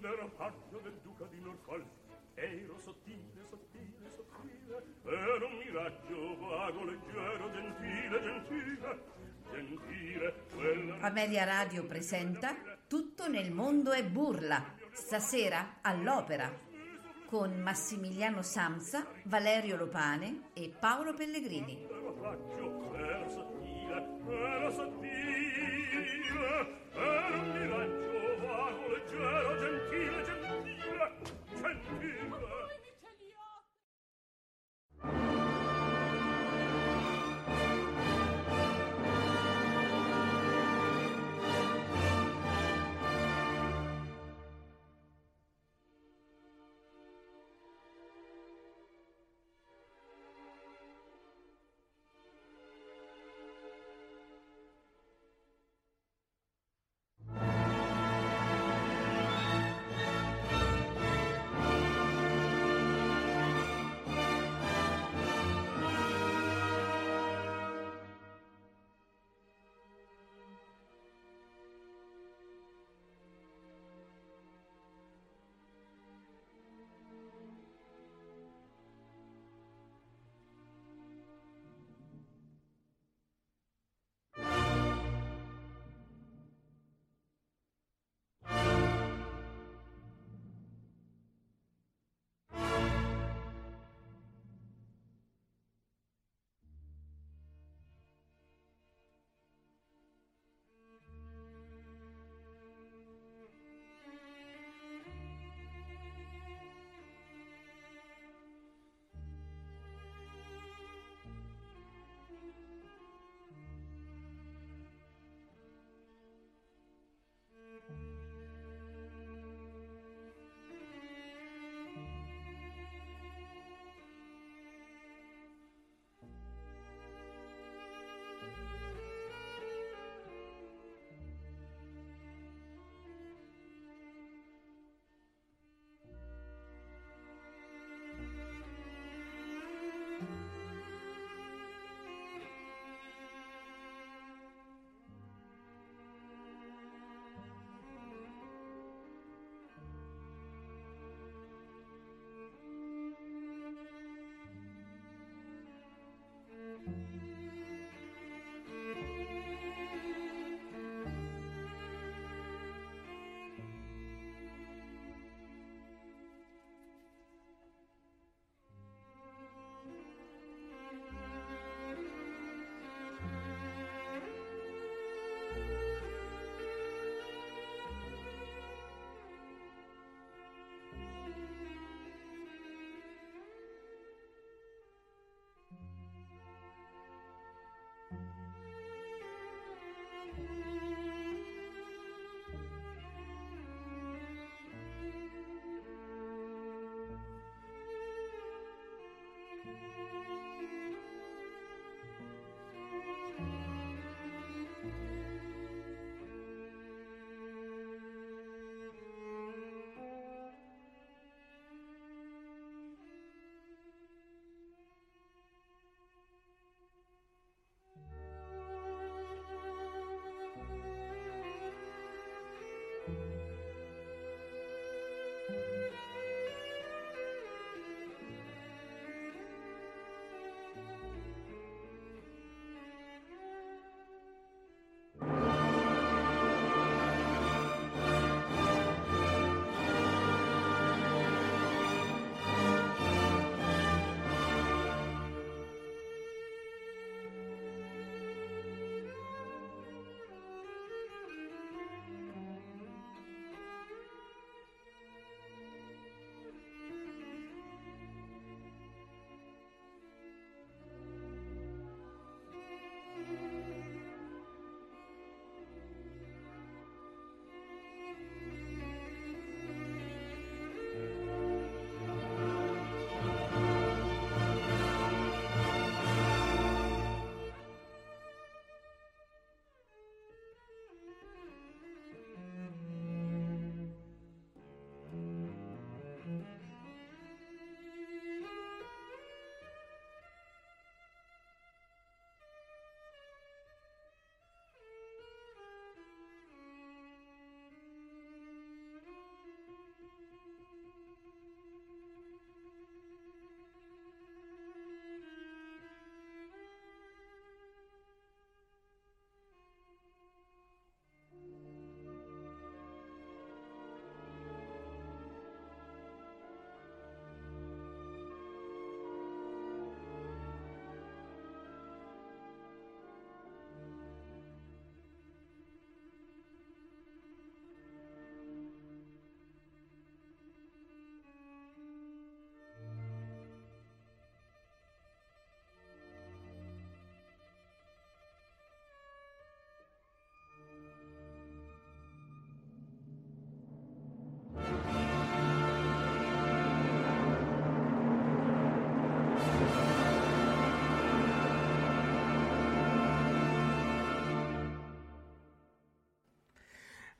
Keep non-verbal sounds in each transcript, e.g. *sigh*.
Quando paggio del duca di Norfolk ero sottile, sottile, sottile, ero un miraggio vago, leggero, gentile, gentile, gentile, quella... Amelia Radio presenta Tutto nel mondo è burla, stasera all'opera, con Massimiliano Samsa, Valerio Lopane e Paolo Pellegrini. Ero ero sottile, ero sottile,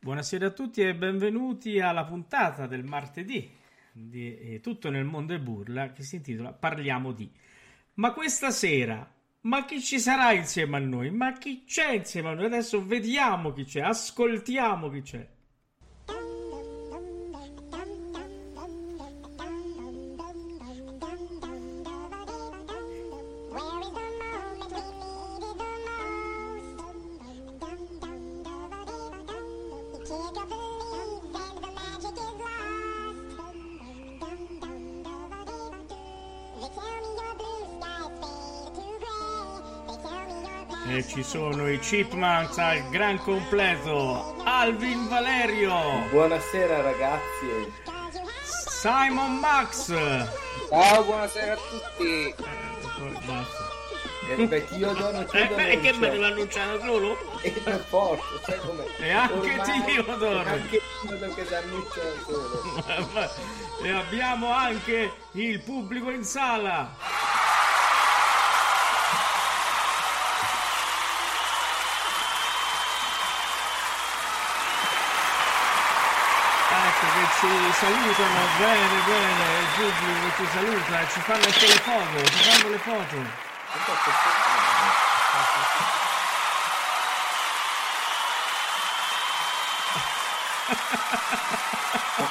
Buonasera a tutti e benvenuti alla puntata del martedì di eh, Tutto nel mondo è burla che si intitola Parliamo di. Ma questa sera, ma chi ci sarà insieme a noi? Ma chi c'è insieme a noi? Adesso vediamo chi c'è, ascoltiamo chi c'è. Chipmunks al gran completo. Alvin Valerio. Buonasera ragazzi. Simon Max. Ciao, buonasera a tutti. Eh. E beh, Teodoro Eh, beh, che me lo annunciano solo? E per forza, sai com'è? E anche Teodoro. Anche Teodoro che si annuncia solo. *laughs* e abbiamo anche il pubblico in sala. Ci salutano, bene, bene, il pubblico che ci saluta, ci fanno anche le foto, ci fanno le foto. *laughs*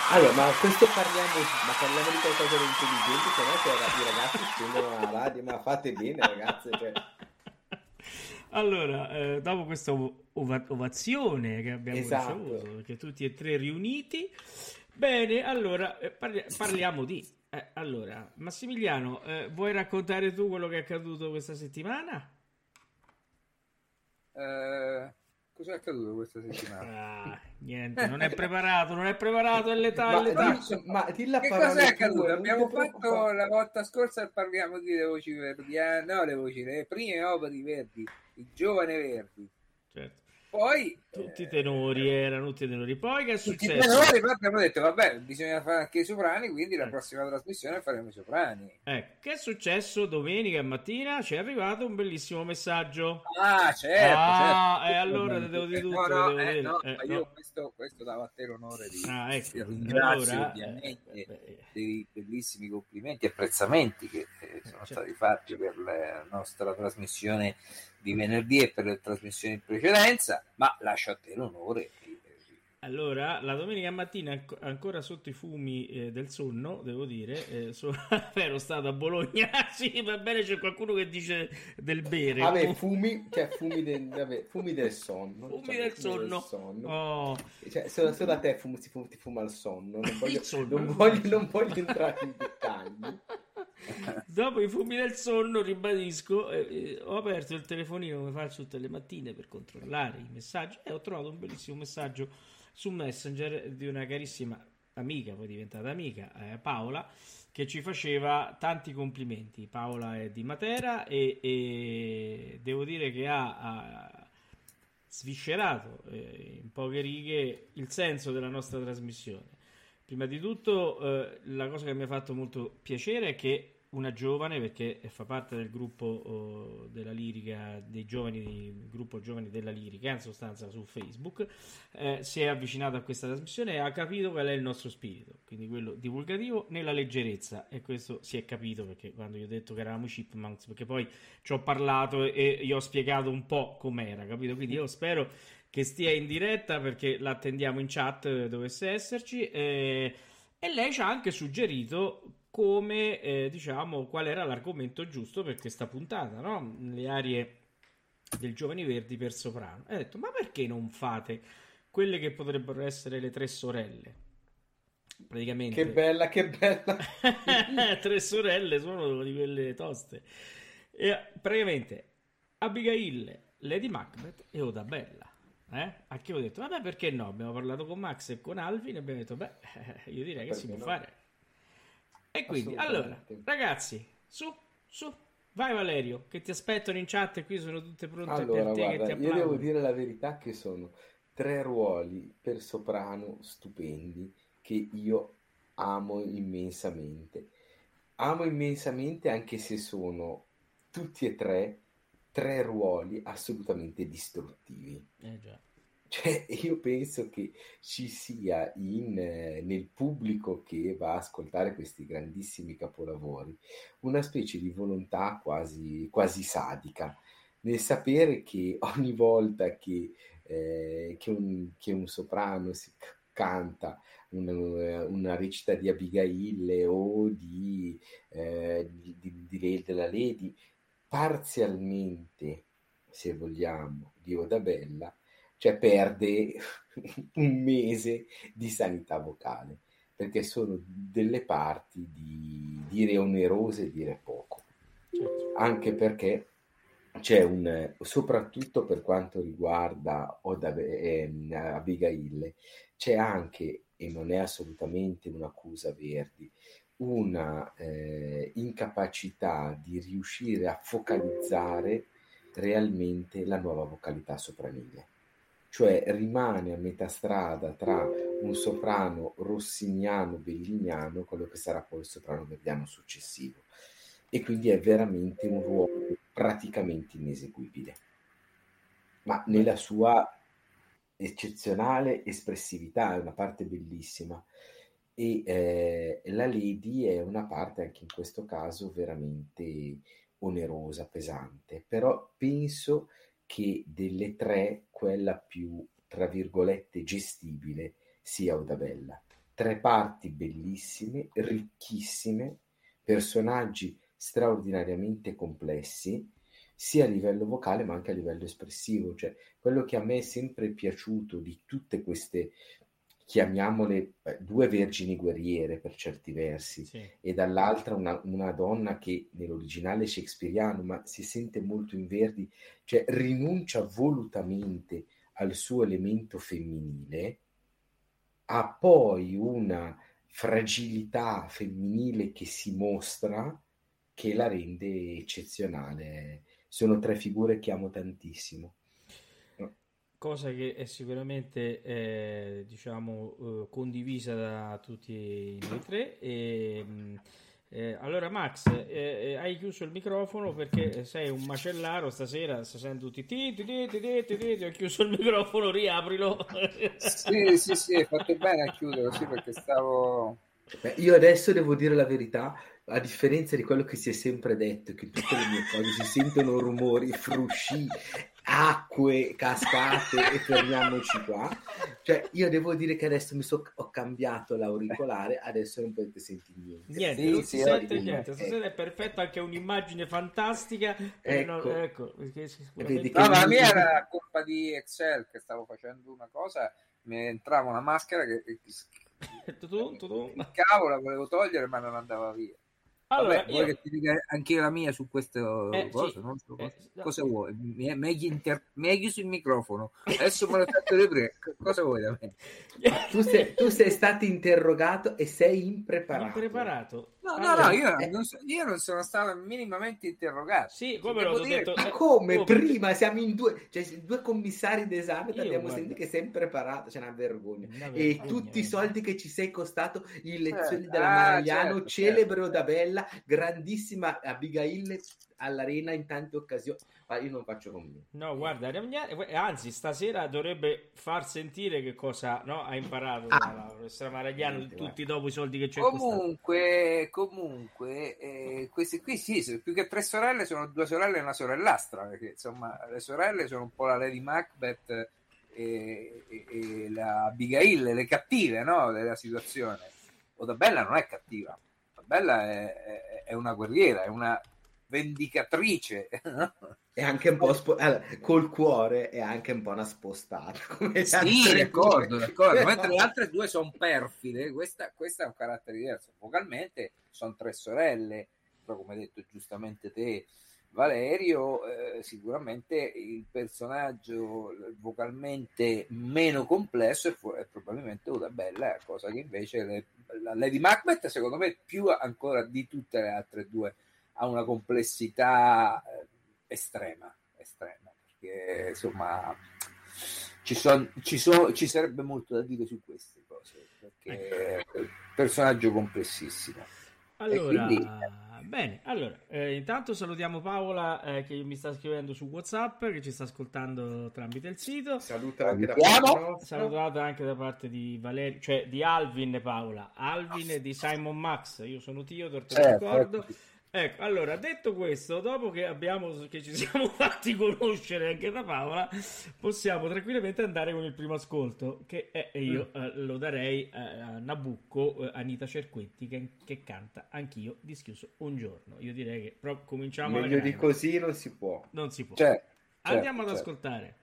Allora, ma questo parliamo, ma parliamo di qualcosa di intelligente, se no cioè, i ragazzi spendono la radio, ma fate bene ragazzi, cioè. Allora, eh, dopo questa ov- ova- ovazione che abbiamo Esatto. ricevuto, perché tutti e tre riuniti, bene, allora eh, parli- parliamo di... eh, allora, Massimiliano, eh, vuoi raccontare tu quello che è accaduto questa settimana? Eh, cosa è accaduto questa settimana? Ah, niente, non è preparato, non è preparato, è l'età, è Ma, di- ma Che cosa è accaduto? Abbiamo fatto la volta scorsa e parliamo di le voci verdi, eh, no le voci, le prime opere di Verdi, il giovane Verdi. Certo. Poi Tutti i eh, tenori, erano tutti i tenori. Poi che è tutti successo? tenori, poi abbiamo detto vabbè, bisogna fare anche i soprani, quindi la Eh. prossima trasmissione faremo i soprani. Ecco, che è successo domenica mattina? Ci è arrivato un bellissimo messaggio. Ah, certo, Ah, certo. e allora te devo dire tutto, No, te no, devo eh, no, Eh, io no. questo, questo dava a te l'onore di Ah, ecco. ti ringrazio Allora, ovviamente eh, dei bellissimi complimenti e apprezzamenti che eh, sono certo. stati fatti per la nostra trasmissione di venerdì e per le trasmissioni in precedenza, ma lascio a te l'onore. di- Allora, la domenica mattina, anco- ancora sotto i fumi eh, del sonno, devo dire, eh, so- *laughs* ero stato a Bologna. *laughs* sì, va bene, c'è qualcuno che dice del bere. Vabbè, fumi, cioè fumi del, vabbè, fumi del sonno. Fumi cioè, del sonno. sonno. Oh, Cioè, solo, solo a te fum- si, fu- ti fuma il sonno. Non *laughs* voglio, Il sonno. non voglio, non voglio entrare in dettagli. *laughs* dopo i fumi del sonno, ribadisco, eh, eh, ho aperto il telefonino come faccio tutte le mattine per controllare i messaggi e ho trovato un bellissimo messaggio su Messenger di una carissima amica, poi diventata amica, eh, Paola, che ci faceva tanti complimenti. Paola è di Matera e, e devo dire che ha, ha sviscerato eh, in poche righe il senso della nostra trasmissione. Prima di tutto, eh, la cosa che mi ha fatto molto piacere è che una giovane, perché fa parte del gruppo oh, della lirica, dei giovani, gruppo giovani della lirica, in sostanza su Facebook, eh, si è avvicinata a questa trasmissione e ha capito qual è il nostro spirito, quindi quello divulgativo nella leggerezza. E questo si è capito perché quando io ho detto che eravamo Chipmunks, perché poi ci ho parlato e gli ho spiegato un po' com'era, capito? Quindi io spero che stia in diretta perché l'attendiamo in chat eh, dovesse esserci. eh, e lei ci ha anche suggerito come, eh, diciamo, qual era l'argomento giusto per questa puntata, no? Le aree del Giovani Verdi per soprano. E ha detto, ma perché non fate quelle che potrebbero essere le tre sorelle? Praticamente. Che bella, che bella. *laughs* tre sorelle sono di quelle toste. E praticamente Abigail, Lady Macbeth e Odabella. Eh? A chi ho detto, vabbè, perché no? Abbiamo parlato con Max e con Alvin e abbiamo detto, beh, io direi che Perché si può no? fare. E quindi, allora, ragazzi, su, su, vai Valerio, che ti aspettano in chat e qui sono tutte pronte Allora, per te che guarda, ti io devo applaudono. dire la verità che sono tre ruoli per soprano stupendi che io amo immensamente. Amo immensamente anche se sono tutti e tre tre ruoli assolutamente distruttivi. Eh già. Cioè, io penso che ci sia in, eh, nel pubblico che va a ascoltare questi grandissimi capolavori una specie di volontà quasi, quasi sadica nel sapere che *laughs* ogni volta che, eh, che, un, che un soprano si canta una, una recita di Abigail o di, eh, di, di, di, della Lady, parzialmente, se vogliamo, di Odabella, cioè perde *laughs* un mese di sanità vocale, perché sono delle parti di dire onerose e dire poco. Certo. Anche perché c'è un, soprattutto per quanto riguarda Odabe, eh, Abigail, c'è anche, e non è assolutamente un'accusa Verdi, una eh, incapacità di riuscire a focalizzare realmente la nuova vocalità sopranile. Cioè rimane a metà strada tra un soprano rossiniano bellignano, quello che sarà poi il soprano verdiano successivo. E quindi è veramente un ruolo praticamente ineseguibile. Ma nella sua eccezionale espressività, è una parte bellissima. E eh, la Lady è una parte anche in questo caso veramente onerosa, pesante, però penso che delle tre quella più, tra virgolette, gestibile sia Odabella. Tre parti bellissime, ricchissime, personaggi straordinariamente complessi, sia a livello vocale ma anche a livello espressivo. Cioè, quello che a me è sempre piaciuto di tutte queste, chiamiamole eh, due vergini guerriere per certi versi, sì. e dall'altra una, una, donna che nell'originale shakespeariano, ma si sente molto in Verdi, cioè rinuncia volutamente al suo elemento femminile, ha poi una fragilità femminile che si mostra che la rende eccezionale sono tre figure che amo tantissimo. Cosa che è sicuramente eh, diciamo, eh, condivisa da tutti noi tre. E, mm, eh, allora, Max, eh, eh, hai chiuso il microfono perché sei un macellaro stasera. Sta sento tutti ti, ti, ti, ti, ti, ti, ti, ho chiuso il microfono, riaprilo. sì, sì, sì, hai fatto bene a chiuderlo, sì, perché stavo. Beh, io adesso devo dire la verità a differenza di quello che si è sempre detto, che tutte le mie cose si sentono rumori, frusci, acque, cascate e fermiamoci qua. Cioè, io devo dire che adesso mi so, ho cambiato l'auricolare, adesso non potete sentire niente. Niente, sì, non si sì, sente niente. Stasera è perfetto, anche un'immagine fantastica. Ecco, no, ecco Vedi no, la mia era colpa di Excel che stavo facendo una cosa, mi entrava una maschera che... tu, tu, tu. Cavolo, la volevo togliere ma non andava via. Allora, Vabbè, io... vuoi che ti dica anche la mia su queste eh, cose? Sì. Non so, eh, cosa no. vuoi? Mi, mi, hai inter... mi, hai chiuso il microfono, adesso me l'ho fatto vedere. Cosa vuoi da me? *laughs* *laughs* Tu sei, tu sei, stato interrogato e sei impreparato. Impreparato. No, allora, no, io, eh. non so, io, non sono stato minimamente interrogato. Sì, come l'ho detto. Ma come? Prima siamo in due, cioè due commissari d'esame, ti abbiamo sentito che sei impreparato, c'è una vergogna. Una vergogna e tutti i soldi che ci sei costato in lezioni eh, della ah, Maragliano, certo, celebre certo. da Bella, grandissima Abigail all'arena in tante occasioni. Ma io non faccio commenti. No, guarda, anzi, stasera dovrebbe far sentire che cosa no, ha imparato ah, dalla professora Maragliano tutti dopo i soldi che c'è Comunque, costato. comunque, eh, questi qui sì, più che tre sorelle sono due sorelle e una sorellastra, perché insomma le sorelle sono un po' la Lady Macbeth e, e, e la Abigail, le cattive no, della situazione. Odabella non è cattiva, Odabella è, è, è una guerriera, è una vendicatrice. *laughs* È anche un po' spo- allora, col cuore è anche un po' una spostata. *laughs* Come sì, d'accordo, d'accordo. *laughs* Mentre le altre due sono perfide, questa, questa, è un carattere diverso. Vocalmente sono tre sorelle, però come hai detto giustamente te, Valerio, eh, sicuramente il personaggio vocalmente meno complesso è, è probabilmente Oda Bella, cosa che invece le, la Lady Macbeth, secondo me, più ancora di tutte le altre due ha una complessità eh, estrema, estrema, perché insomma ci, son, ci, so, ci sarebbe molto da dire su queste cose, perché ecco. è un personaggio complessissimo. Allora, quindi... Bene, allora, eh, intanto salutiamo Paola eh, che mi sta scrivendo su WhatsApp, che ci sta ascoltando tramite il sito. Saluta anche da parte. Salutata anche da parte di Valerio, cioè di Alvin Paola, Alvin e di Simon Max. Io sono Theodore, te lo Certo, ricordo. ecco. Ecco, allora, detto questo, dopo che, abbiamo, che ci *laughs* siamo fatti conoscere anche da Paola, possiamo tranquillamente andare con il primo ascolto, che è, e io Mm. eh, lo darei eh, a Nabucco, eh, Anita Cerquetti, che, che canta Anch'io dischiuso un giorno. Io direi che però cominciamo Meglio di così non si può. Non si può. Cioè, Andiamo ad certo. ascoltare.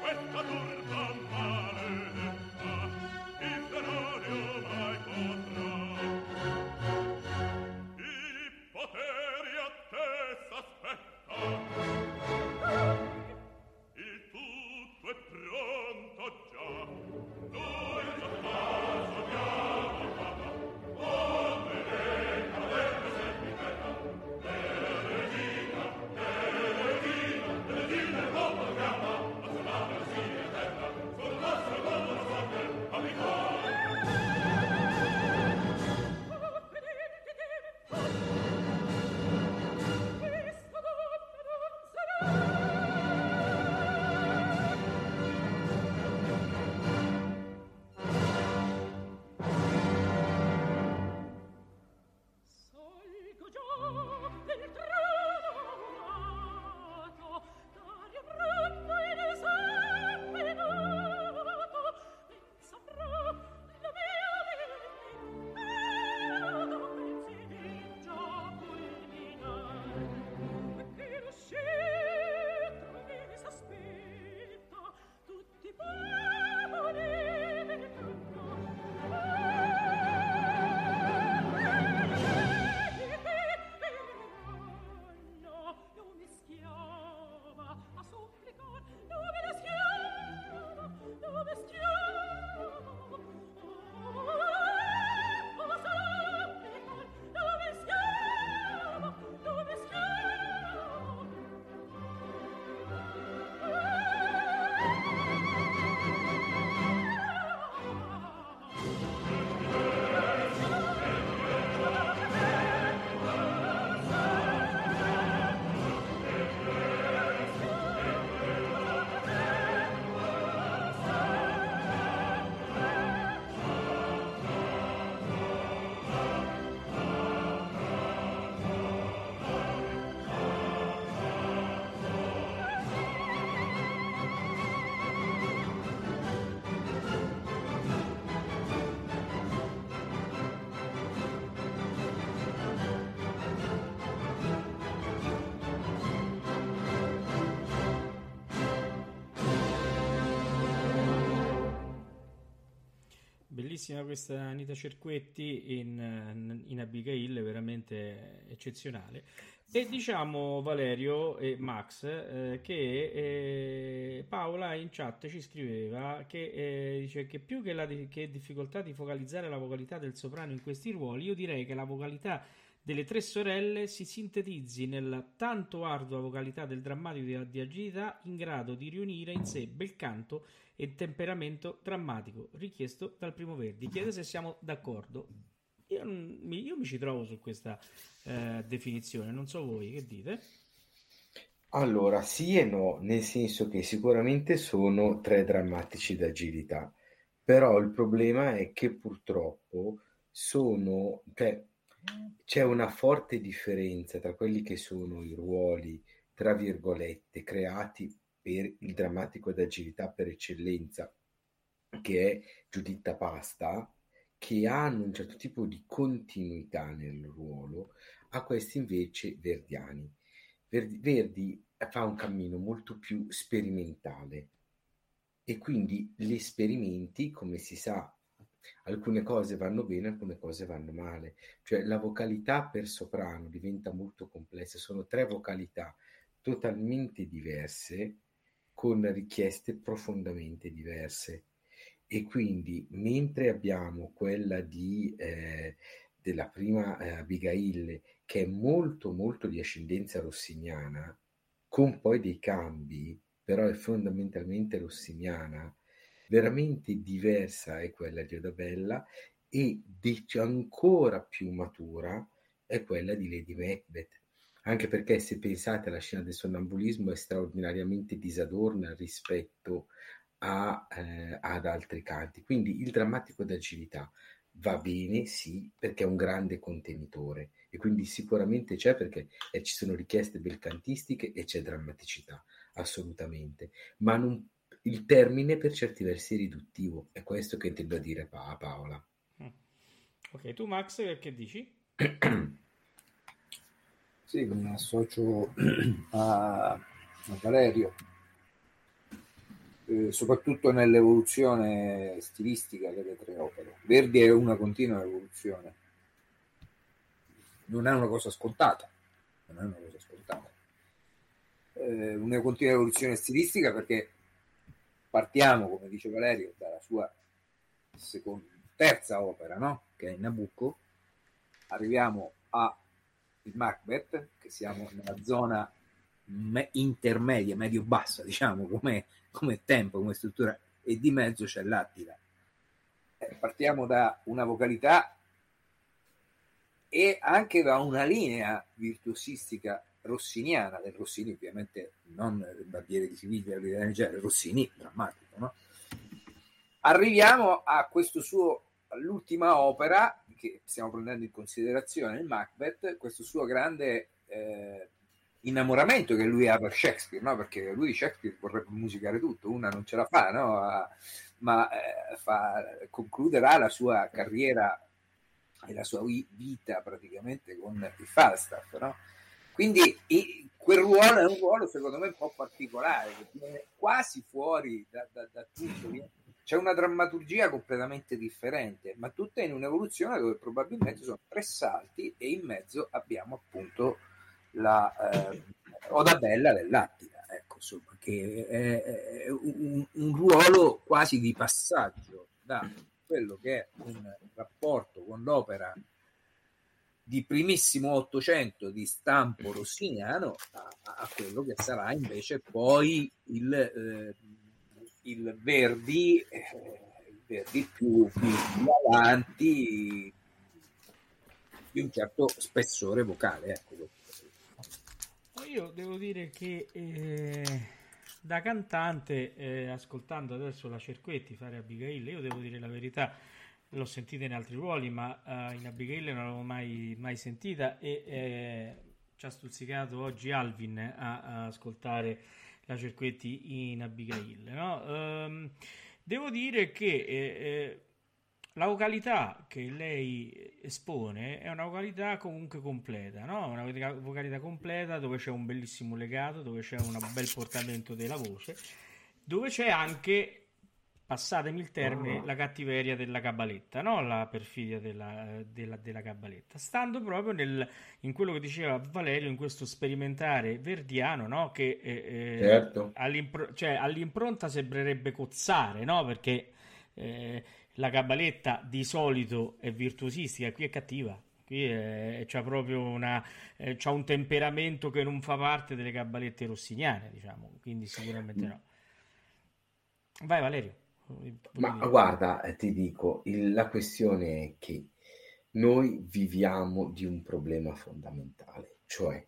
Questa turba maledetta bellissima questa Anita Cerquetti in, in Abigail, veramente eccezionale. E diciamo Valerio e Max eh, che eh, Paola in chat ci scriveva che eh, dice che più che la di- che difficoltà di focalizzare la vocalità del soprano in questi ruoli, io direi che la vocalità delle tre sorelle si sintetizzi nella tanto ardua vocalità del drammatico di, agilità in grado di riunire in sé bel canto e temperamento drammatico richiesto dal primo Verdi. Chiede se siamo d'accordo. Io, io mi ci trovo su questa eh, definizione, non so voi che dite. Allora, sì e no, nel senso che sicuramente sono tre drammatici d'agilità, però il problema è che purtroppo sono, cioè, c'è una forte differenza tra quelli che sono i ruoli, tra virgolette, creati per il drammatico d'agilità per eccellenza, che è Giuditta Pasta, che hanno un certo tipo di continuità nel ruolo, a questi invece verdiani. Verdi, Verdi fa un cammino molto più sperimentale e quindi gli esperimenti, come si sa, alcune cose vanno bene, alcune cose vanno male. Cioè la vocalità per soprano diventa molto complessa, sono tre vocalità totalmente diverse con richieste profondamente diverse e quindi mentre abbiamo quella di, eh, della prima eh, Abigail che è molto molto di ascendenza rossiniana con poi dei cambi però è fondamentalmente rossiniana veramente diversa è quella di Odabella e ancora più matura è quella di Lady Macbeth anche perché se pensate alla scena del sonnambulismo è straordinariamente disadorna rispetto a, eh, ad altri canti. Quindi il drammatico d'agilità va bene, sì, perché è un grande contenitore e quindi sicuramente c'è perché eh, ci sono richieste belcantistiche e c'è drammaticità. assolutamente, ma non, il termine per certi versi è riduttivo, è questo che intendo dire pa- Paola. Mm. Ok, tu Max che dici? *clears throat* sì, mi associo *clears throat* a, a Valerio, eh, soprattutto nell'evoluzione stilistica delle tre opere. Verdi è una continua evoluzione, non è una cosa scontata, non è una cosa scontata. Eh, una continua evoluzione stilistica perché partiamo, come dice Valerio, dalla sua seconda, terza opera, no? che è Nabucco, arriviamo a Macbeth, che siamo nella zona me- intermedia, medio-bassa, diciamo, come, come, tempo, come struttura, e di mezzo c'è l'Attila. Eh, partiamo da una vocalità e anche da una linea virtuosistica rossiniana, del Rossini ovviamente non il barbiere di Siviglia, genere, Rossini drammatico, no? Arriviamo a questo suo, all'ultima opera che stiamo prendendo in considerazione, il Macbeth, questo suo grande eh, innamoramento che lui ha per Shakespeare, no? perché lui Shakespeare vorrebbe musicare tutto, una non ce la fa, no? ma eh, fa, concluderà la sua carriera e la sua vita praticamente con il Falstaff. No? Quindi quel ruolo è un ruolo secondo me un po' particolare, quasi fuori da, da, da tutto. C'è una drammaturgia completamente differente, ma tutta in un'evoluzione dove probabilmente sono tre salti e in mezzo abbiamo appunto la eh, Oda Bella dell'Attila, ecco, insomma, che è, è un, un, ruolo quasi di passaggio da quello che è un rapporto con l'opera di primissimo Ottocento di stampo rossiniano a, a, quello che sarà invece poi il, eh, il Verdi, eh, il Verdi più, più, più avanti di un certo spessore vocale. Ecco. Io devo dire che eh, da cantante, eh, ascoltando adesso la Cerquetti fare Abigail, io devo dire la verità l'ho sentita in altri ruoli, ma uh, in Abigail non l'avevo mai, mai sentita e eh, ci ha stuzzicato oggi Alvin a, a, ascoltare la Cerquetti in Abigail. No? Um, devo dire che eh, eh, la vocalità che lei espone è una vocalità comunque completa, no? una vocalità completa dove c'è un bellissimo legato, dove c'è un bel portamento della voce, dove c'è anche passatemi il termine, la cattiveria della cabaletta, no? la perfidia della, della, della cabaletta, stando proprio nel, in quello che diceva Valerio, in questo sperimentare verdiano, no? che eh, eh certo. all'impr- cioè, all'impronta sembrerebbe cozzare, no? perché eh, la cabaletta di solito è virtuosistica, qui è cattiva. Qui è, c'ha proprio una, eh, c'ha un temperamento che non fa parte delle cabalette rossiniane, diciamo, quindi sicuramente no. Vai Valerio. Ma guarda, eh, ti dico, il- la questione è che noi viviamo di un problema fondamentale, cioè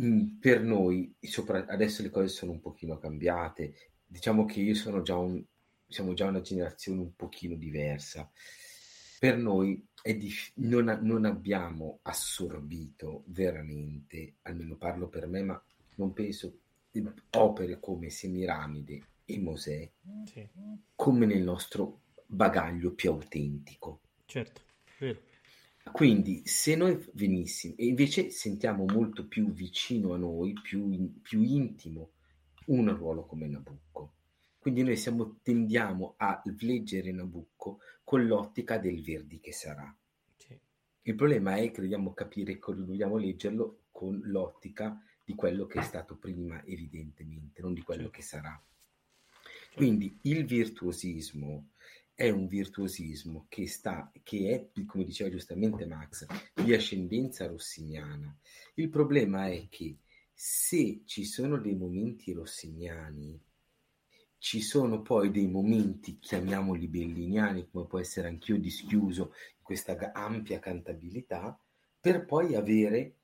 mm, per noi, sopra- adesso le cose sono un pochino cambiate, diciamo che io sono già un, siamo già una generazione un pochino diversa. Per noi dif- non, a- non abbiamo assorbito veramente, almeno parlo per me, ma non penso, opere come Semiramide e Mosè sì. come nel nostro bagaglio più autentico. Certo, vero. Quindi se noi venissimo e invece sentiamo molto più vicino a noi, più, più intimo, un ruolo come Nabucco. Quindi noi siamo, tendiamo a leggere Nabucco con l'ottica del Verdi che sarà. Sì. Il problema è che dobbiamo capire che dobbiamo leggerlo con l'ottica di quello che è stato prima, evidentemente, non di quello certo. che sarà. Quindi il virtuosismo è un virtuosismo che, sta, che è, come diceva giustamente Max, di ascendenza rossiniana. Il problema è che se ci sono dei momenti rossiniani, ci sono poi dei momenti, chiamiamoli belliniani, come può essere anch'io dischiuso in questa ampia cantabilità, per poi avere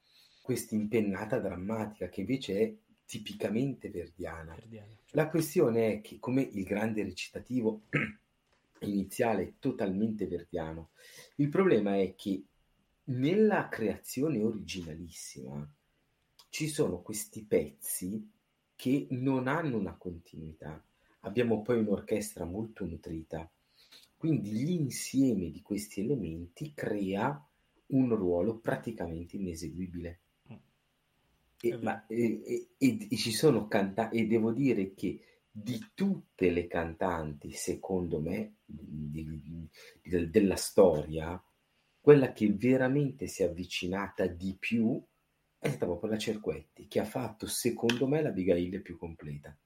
questa impennata drammatica che invece è tipicamente verdiana. verdiana certo. La questione è che come il grande recitativo *clears throat* iniziale è totalmente verdiano, il problema è che nella creazione originalissima ci sono questi pezzi che non hanno una continuità. Abbiamo poi un'orchestra molto nutrita, quindi l'insieme di questi elementi crea un ruolo praticamente ineseguibile. E, ma, e, e, e, ci sono cantanti, e devo dire che di tutte le cantanti, secondo me, di, di, della storia, quella che veramente si è avvicinata di più è stata proprio la Cerquetti, che ha fatto, secondo me, l'Abigail più completa.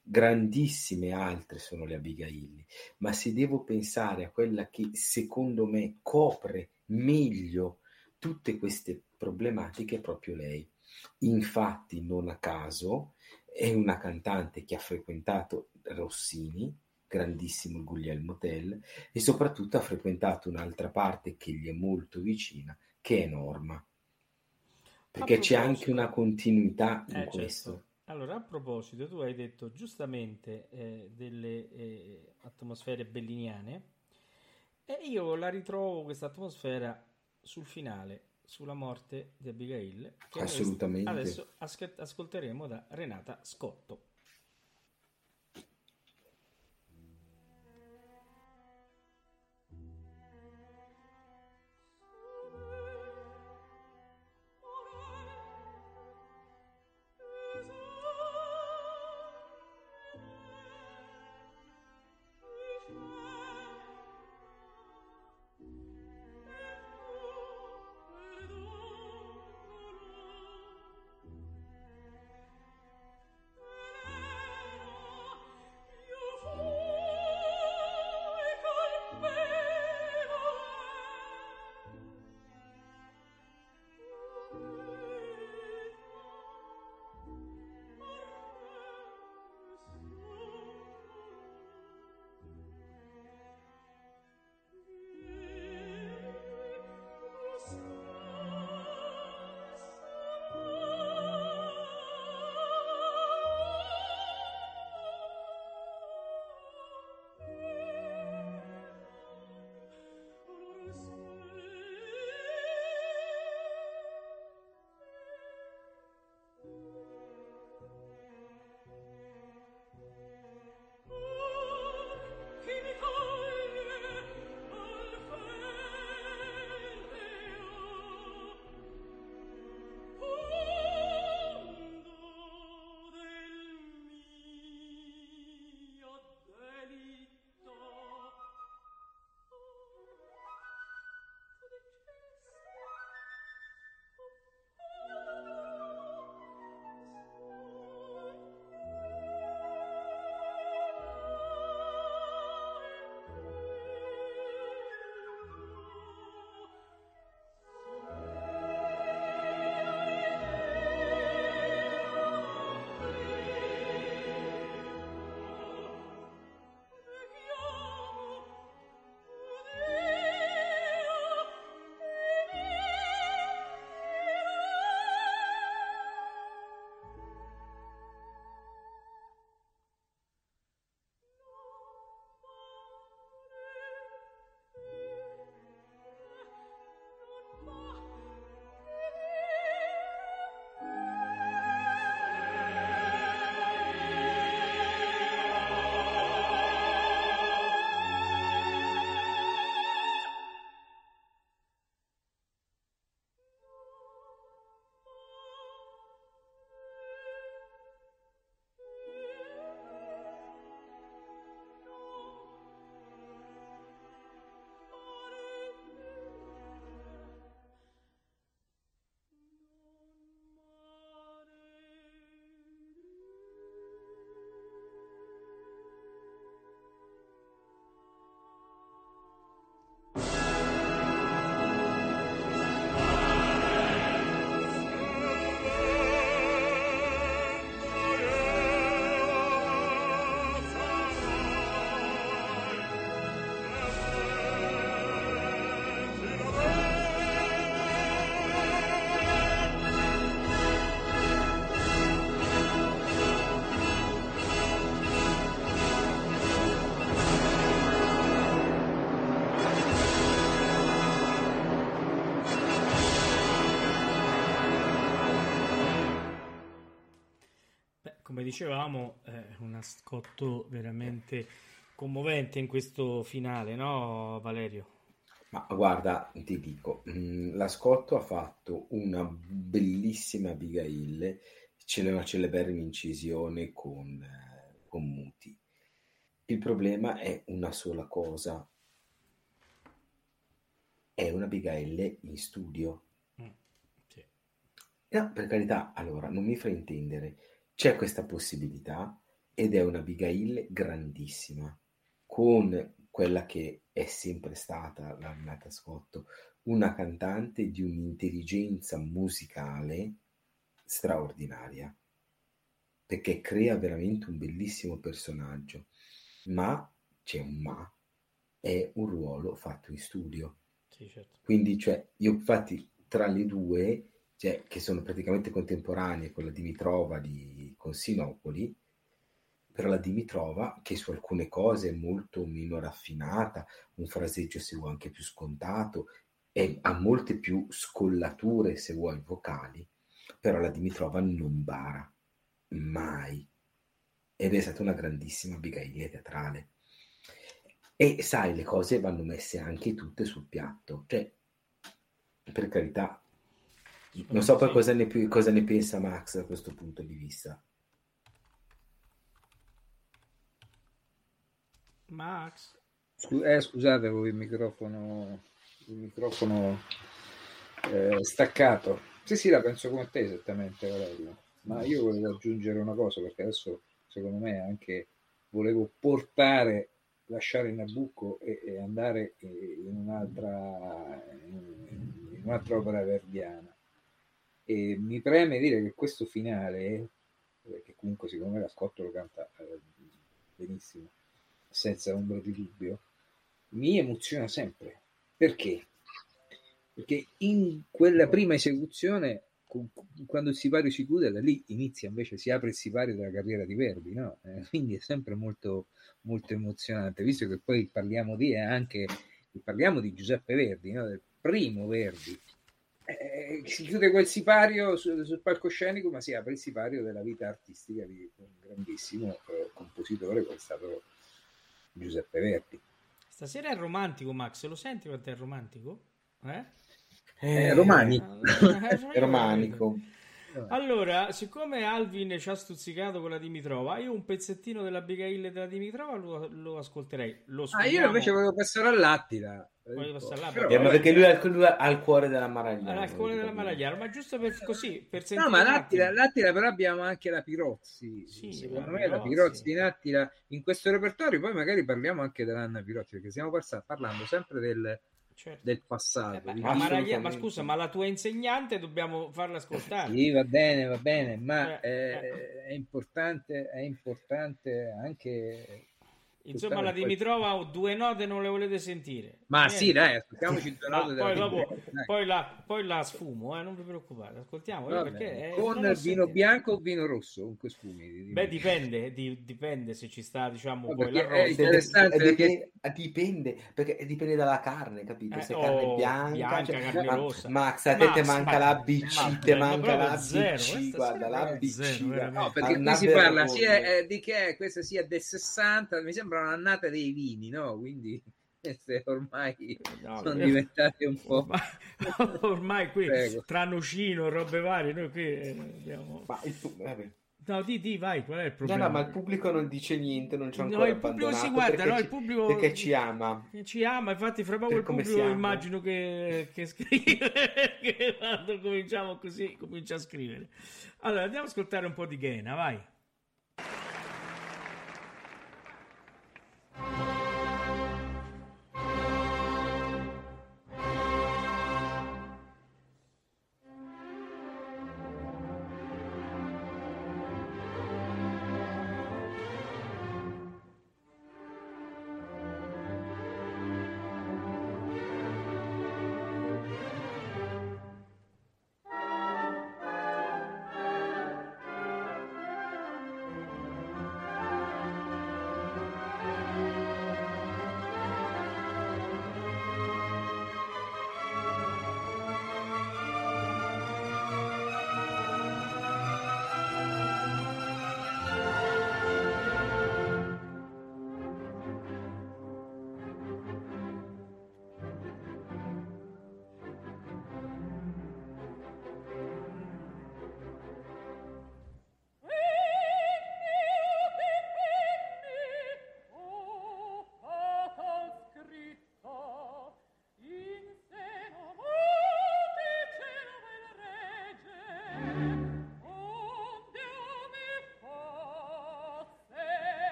Grandissime altre sono le Abigail, ma se devo pensare a quella che, secondo me, copre meglio tutte queste problematiche, è proprio lei. Infatti, non a caso, è una cantante che ha frequentato Rossini, grandissimo Guglielmo Tell, e soprattutto ha frequentato un'altra parte che gli è molto vicina, che è Norma. Perché c'è anche una continuità in eh, questo. Certo. Allora, a proposito, tu hai detto giustamente eh, delle eh, atmosfere belliniane, e io la ritrovo questa atmosfera sul finale, sulla morte di Abigail. Che Assolutamente. Adesso ascolteremo da Renata Scotto. Dicevamo, è un ascolto veramente commovente in questo finale, no Valerio? Ma guarda, ti dico, mh, la Scotto ha fatto una bellissima Abigail, ce una celeberrima incisione con, eh, con Muti. Il problema è una sola cosa, è una Abigail in studio. Mm, sì. No, per carità, allora, non mi fraintendere, c'è questa possibilità ed è una Abigail grandissima, con quella che è sempre stata la Renata Scotto, una cantante di un'intelligenza musicale straordinaria, perché crea veramente un bellissimo personaggio, ma c'è un ma, è un ruolo fatto in studio. Sì, certo. Quindi, cioè, io infatti tra le due, cioè, che sono praticamente contemporanee, quella di Mitrova di Consinopoli, però la Dimitrova, che su alcune cose è molto meno raffinata, un fraseggio se vuoi anche più scontato, e ha molte più scollature se vuoi vocali, però la Dimitrova non bara mai. Ed è stata una grandissima Abigail teatrale. E sai, le cose vanno messe anche tutte sul piatto. Cioè, per carità, non so poi cosa ne, cosa ne pensa Max da questo punto di vista. Max. Eh, scusate, avevo il microfono, il microfono eh, staccato. Sì, sì, la penso come te esattamente, Valerio. Ma io volevo aggiungere una cosa perché adesso, secondo me, anche volevo portare, lasciare Nabucco e, e andare in un'altra, in un'altra opera verdiana. E mi preme dire che questo finale, eh, che comunque secondo me la Scotto lo canta eh, benissimo, senza ombra di dubbio, mi emoziona sempre. Perché? Perché in quella prima esecuzione, quando il sipario si chiude, da lì inizia invece, si apre il sipario della carriera di Verdi, no? Eh, quindi è sempre molto, molto emozionante, visto che poi parliamo di anche parliamo di Giuseppe Verdi, no? del primo Verdi. Eh, si chiude quel sipario sul, sul, palcoscenico, ma si apre il sipario della vita artistica di un grandissimo eh, compositore che è stato Giuseppe Verdi. Stasera è romantico, Max. Lo senti quanto è romantico? Eh? Eh, romanico. *laughs* è romanico. Allora, siccome Alvin ci ha stuzzicato con la Dimitrova, io un pezzettino della Abigail della Dimitrova lo, lo ascolterei. Lo ah, io invece volevo passare all'Attila. Però, eh, perché lui ha, lui ha il cuore della Maragliano. Ha il cuore della Maragliano, ma giusto per così, per sentire. No, ma l'Attila, l'Attila però abbiamo anche la Pirozzi. Sì, Secondo la me Pirozzi. la Pirozzi in Attila in questo repertorio, poi magari parliamo anche dell'Anna Pirozzi, perché stiamo parlando sempre del, certo. del passato. Eh, ma, Maraglia, ma, scusa, ma la tua insegnante dobbiamo farla ascoltare. Sì, va bene, va bene, ma eh, eh. È, importante, è importante anche Insomma, la Dimitrova due note non le volete sentire. Ma Niente. sì, dai, ascoltiamoci due note. poi, dopo, poi, la, poi la sfumo, eh, non vi preoccupate, ascoltiamo. Perché, eh, con vino sentire. bianco o vino rosso? Con sfumi? Beh, dipende, di, dipende se ci sta, diciamo, no, poi è interessante perché... dipende, perché dipende dalla carne, capito? Se eh, carne oh, bianca, bianca cioè, carne ma, rossa. Max, a te Max, manca ma, la BC, te manca la BC, guarda, la BC. No, perché qui si parla sia di che questa sia del 60, mi sembra un'annata dei vini, no? Quindi *laughs* ormai no, sono io... diventati un po'. Ormai, *laughs* ormai qui Prego. tra nocino, robe varie, noi qui eh, abbiamo. Ma il tu... No, di, di, vai, qual è il problema? No, no, ma il pubblico non dice niente, non c'è ancora no, il pubblico si guarda, no, il pubblico perché ci ama. Ci ama, infatti fra poco il pubblico immagino che, che scrive *laughs* che quando cominciamo così comincia a scrivere. Allora, andiamo ad ascoltare un po' di Ghena, vai.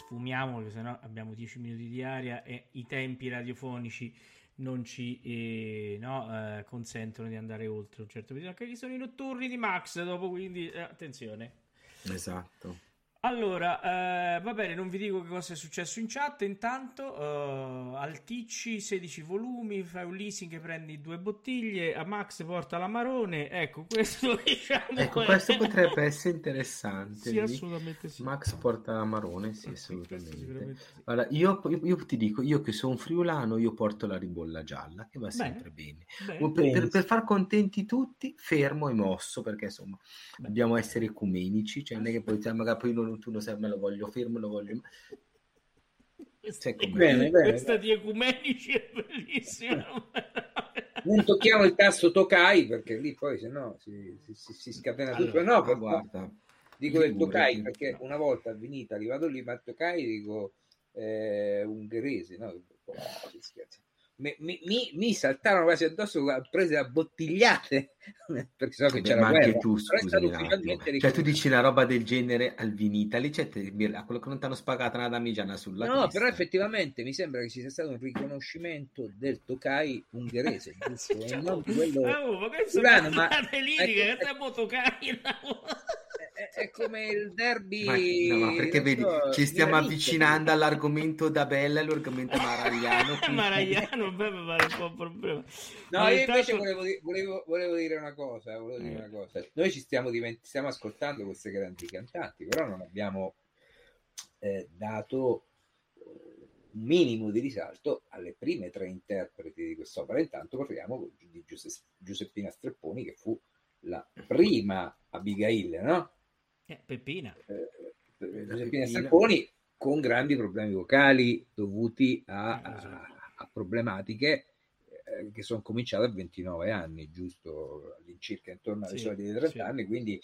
Sfumiamo, perché sennò abbiamo 10 minuti di aria e i tempi radiofonici non ci eh, no, eh, consentono di andare oltre un certo periodo. Anche ci sono i notturni di Max dopo, quindi eh, attenzione. Esatto. Allora, eh, va bene, non vi dico che cosa è successo in chat. Intanto, uh, al Ticci 16 volumi, fai un leasing e prendi due bottiglie. A Max porta l'amarone. Ecco, questo *laughs* diciamo. Ecco, questo potrebbe essere interessante. Sì, assolutamente sì. Max porta l'amarone, sì, Questo assolutamente. sì. Allora, io, io- io ti dico, io che sono un friulano, io porto la ribolla gialla, che va sempre bene. Bene. Per, per- per far contenti tutti, fermo e mosso, perché insomma Beh. dobbiamo essere ecumenici, cioè non è che poi, magari poi non- tu non sai, me lo voglio fermo, lo voglio... Questa, com'è. Bene, bene. questa di ecumenici è bellissima. Non tocchiamo il tasto Tokai perché lì poi se no si, si- si- si scatena tutto. Allora, No, per- guarda, dico del. Tokai perché una volta Venita arrivato lì, ma Tokai dico eh, ungherese, no? Oh, si scherza. Mi, mi- mi- saltarono quasi addosso prese a bottigliate *laughs* perché so che c'era ma anche guerra. tu, è stato scusami Cioè, tu dici una roba del genere al Vinitali, cioè, te- a quello che non ti hanno spagato una damigiana sulla No, testa. però effettivamente mi sembra che ci sia stato un riconoscimento del Tokai ungherese, *laughs* giusto? E non quello... Ah, oh, ma questo Urano, è ma- lirica, ecco- che siamo toccati. È, come il derby... Ma, no, ma perché vedi, so, ci stiamo avvicinando all'argomento da Bella e all'argomento Maragliano. *laughs* quindi- Maragliano, beh, pare un po' un problema. No, Allora, io invece intanto- volevo, di- volevo- volevo dire una cosa, volevo dire Eh. una cosa. Noi ci stiamo, divent- stiamo ascoltando queste grandi cantanti, però non abbiamo eh, dato un minimo di risalto alle prime tre interpreti di quest'opera. Intanto parliamo di Giuse- Giuseppina Strepponi, che fu la prima Abigail, no? Eh, Peppina. Eh, Giuseppina Peppina. Strepponi con grandi problemi vocali dovuti a, Eh, a- a problematiche eh, che sono cominciate a 29 anni, giusto all'incirca intorno ai Sì, soliti 30 sì. anni, quindi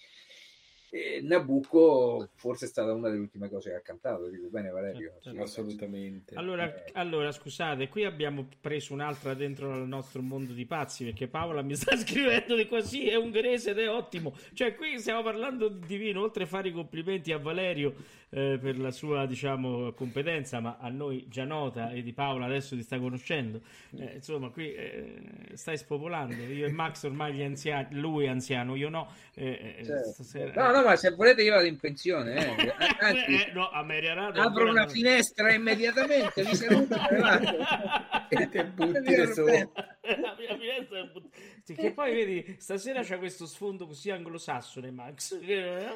eh, Nabucco forse è stata una delle ultime cose che ha cantato, dico bene Valerio? Certo, Sì, Assolutamente. Allora, Eh. allora, scusate, qui abbiamo preso un'altra dentro il nostro mondo di pazzi perché Paola mi sta *laughs* scrivendo di così, è ungherese ed è ottimo. Cioè, qui stiamo parlando di divino, oltre a fare i complimenti a Valerio eh, per la sua, diciamo, competenza, ma a noi già nota e di Paola adesso ti sta conoscendo. Eh, insomma, qui eh, stai spopolando. Io e Max ormai gli anziani, lui è anziano, io no. eh, eh, certo. stasera- No, no, ma se volete io vado in pensione, eh. *laughs* anzi Eh, no, a Mary Arado apro una non- finestra immediatamente, vi saluto *laughs* e. E te butti problema. La mia finestra è but- Sì, che poi vedi stasera c'è questo sfondo così anglosassone Max che-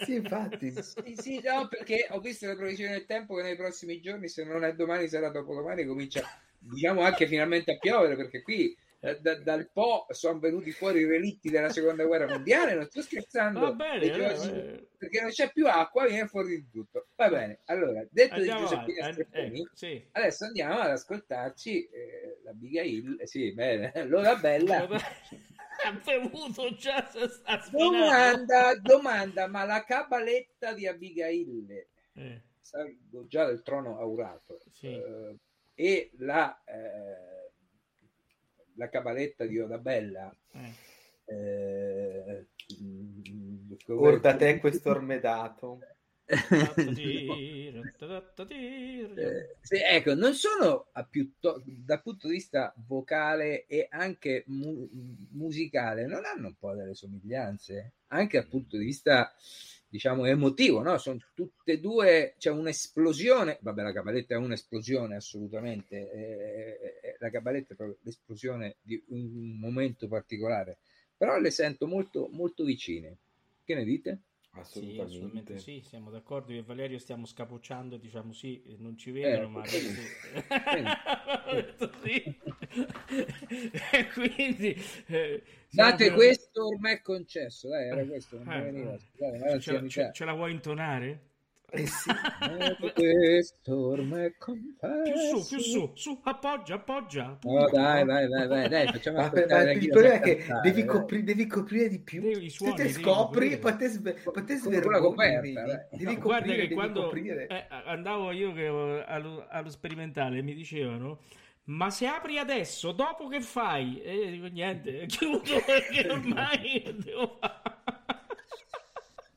Sì, infatti. Sì, sì, no, perché ho visto le previsioni del tempo che nei prossimi giorni, se non è domani, sarà dopodomani, comincia, diciamo, anche finalmente a piovere, perché qui eh, da- dal Po sono venuti fuori i relitti della seconda guerra mondiale, non sto scherzando, va bene allora, oggi- eh, perché non c'è più acqua, viene fuori di tutto. Va bene, allora, detto andiamo di avanti Giuseppina eh, ecco, sì. adesso andiamo ad ascoltarci eh, la Bigail, eh, sì, bene, *laughs* Lola Bella. *laughs* ha bevuto già. Domanda, domanda, ma la cabaletta di Abigail Eh, salgo già del trono aurato Sì. eh, e la, eh, la cabaletta di Odabella eh. eh, mm, Or da te questo ormedato. *laughs* Eh, sì, ecco, non sono a più to- dal punto di vista vocale e anche mu- musicale, non hanno un po' delle somiglianze, anche dal punto di vista, diciamo, emotivo, no? Sono tutte e due, c'è un'esplosione, vabbè, la cabaletta è un'esplosione assolutamente, eh, eh, la cabaletta è proprio l'esplosione di un momento particolare, però le sento molto, molto vicine. Che ne dite? Sì, Assolutamente. assolutamente sì, siamo d'accordo. Io e Valerio stiamo scapocciando, diciamo sì, eh, non ci vedono, ma vedi. sì. *laughs* E quindi eh, Date per- questo ormai è concesso, dai, era questo, non Eh, veniva. eh. Ma ce, la, ce- ce la vuoi intonare? Eh sì. Date questo ormai è concesso. Più su, più su, su, appoggia, appoggia. No, dai, vai, vai, vai, dai, facciamo anche il problema è che cantare, devi, dai. copri- devi coprire di più. Devi- i Se suoni te devi scopri, coprire. poi te, sve- te svergogni. Devi guarda che devi quando coprire. eh, andavo io che, eh, allo, allo sperimentale mi dicevano ma se apri adesso dopo che fai e io dico niente *laughs* chiudo perché ormai *laughs* devo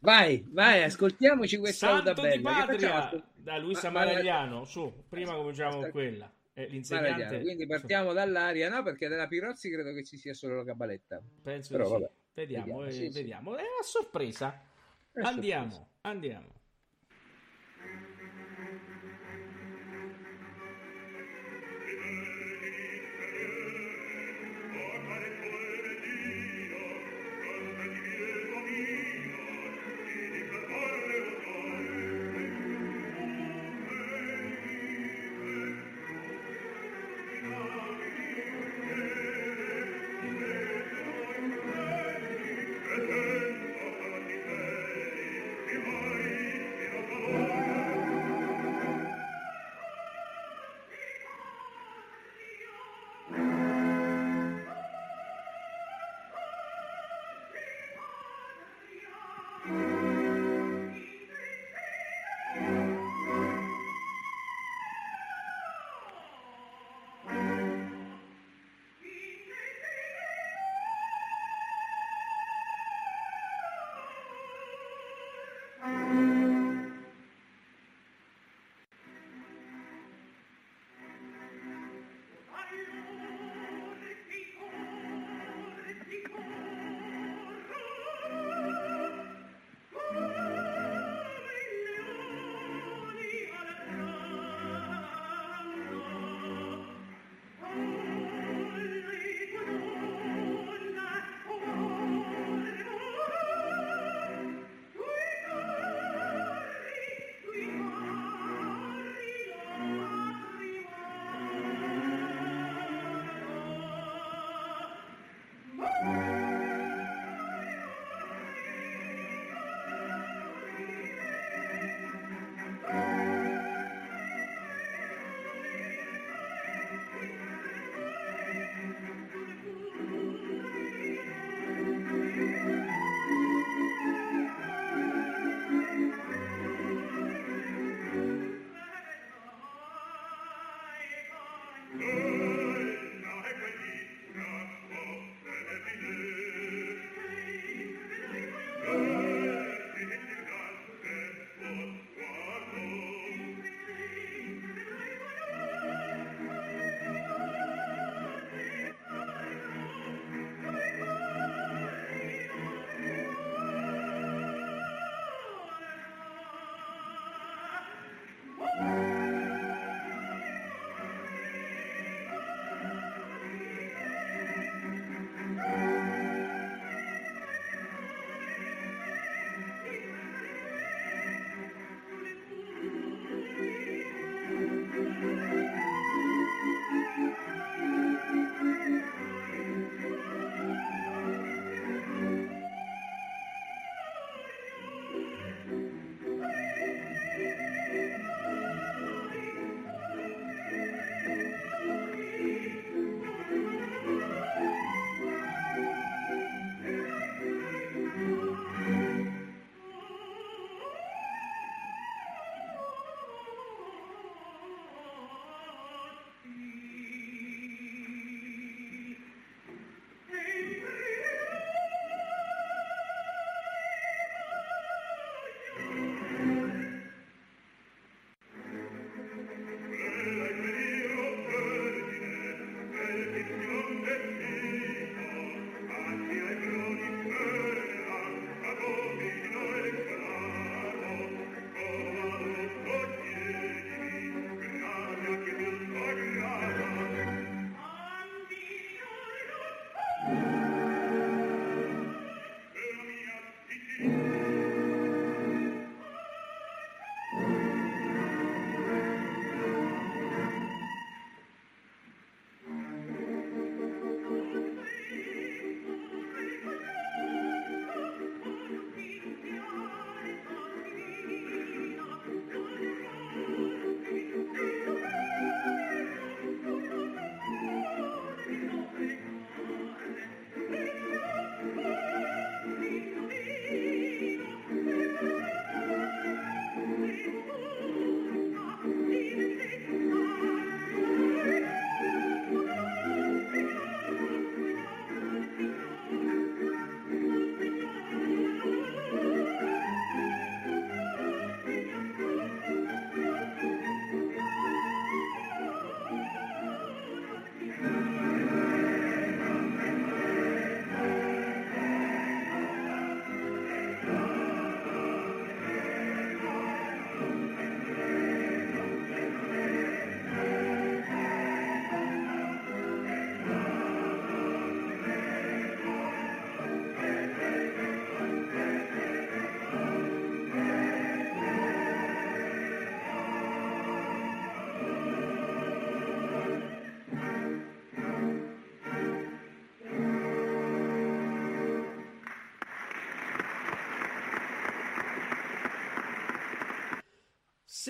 Vai, vai, ascoltiamoci questa Santo di bella. Patria Da Luisa Ma- ma- Maragliano, su, prima cominciamo con quella. Eh, l'insegnante... Quindi partiamo dall'aria, no? Perché della Pirozzi credo che ci sia solo la cabaletta. Penso Però di sì. Vediamo, Vediamo, eh, sì, sì. vediamo. È a sorpresa. È andiamo, sorpresa. andiamo.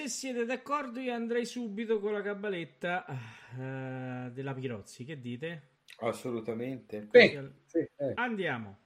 Se siete d'accordo, io andrei subito con la cabaletta uh, della Pirozzi. Che dite? Assolutamente. Sì, sì, eh. Andiamo.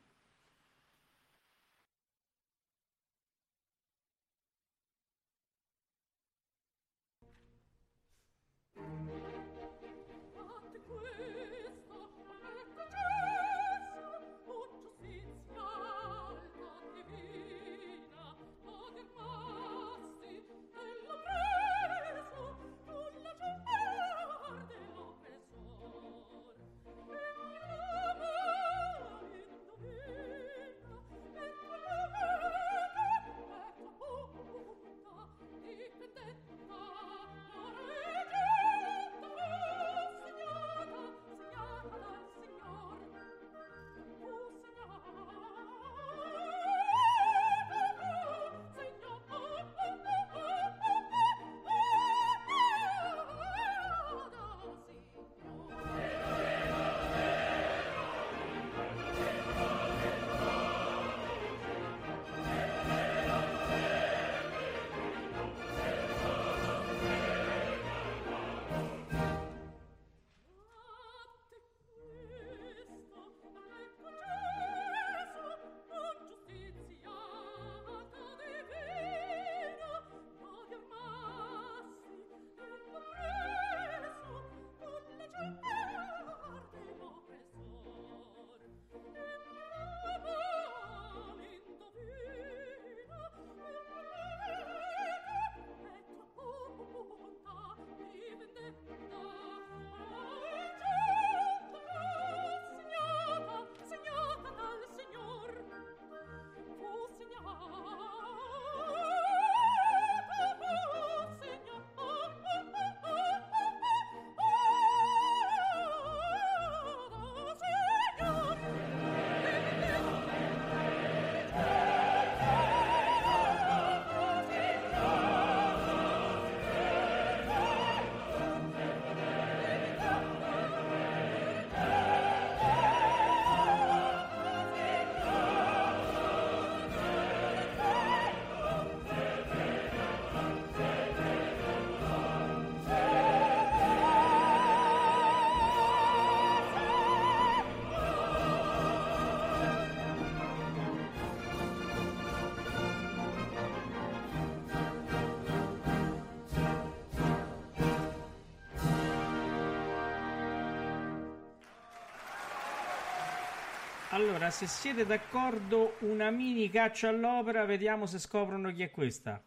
Allora, se siete d'accordo, una mini caccia all'opera, vediamo se scoprono chi è questa.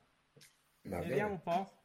Va Vediamo un po'.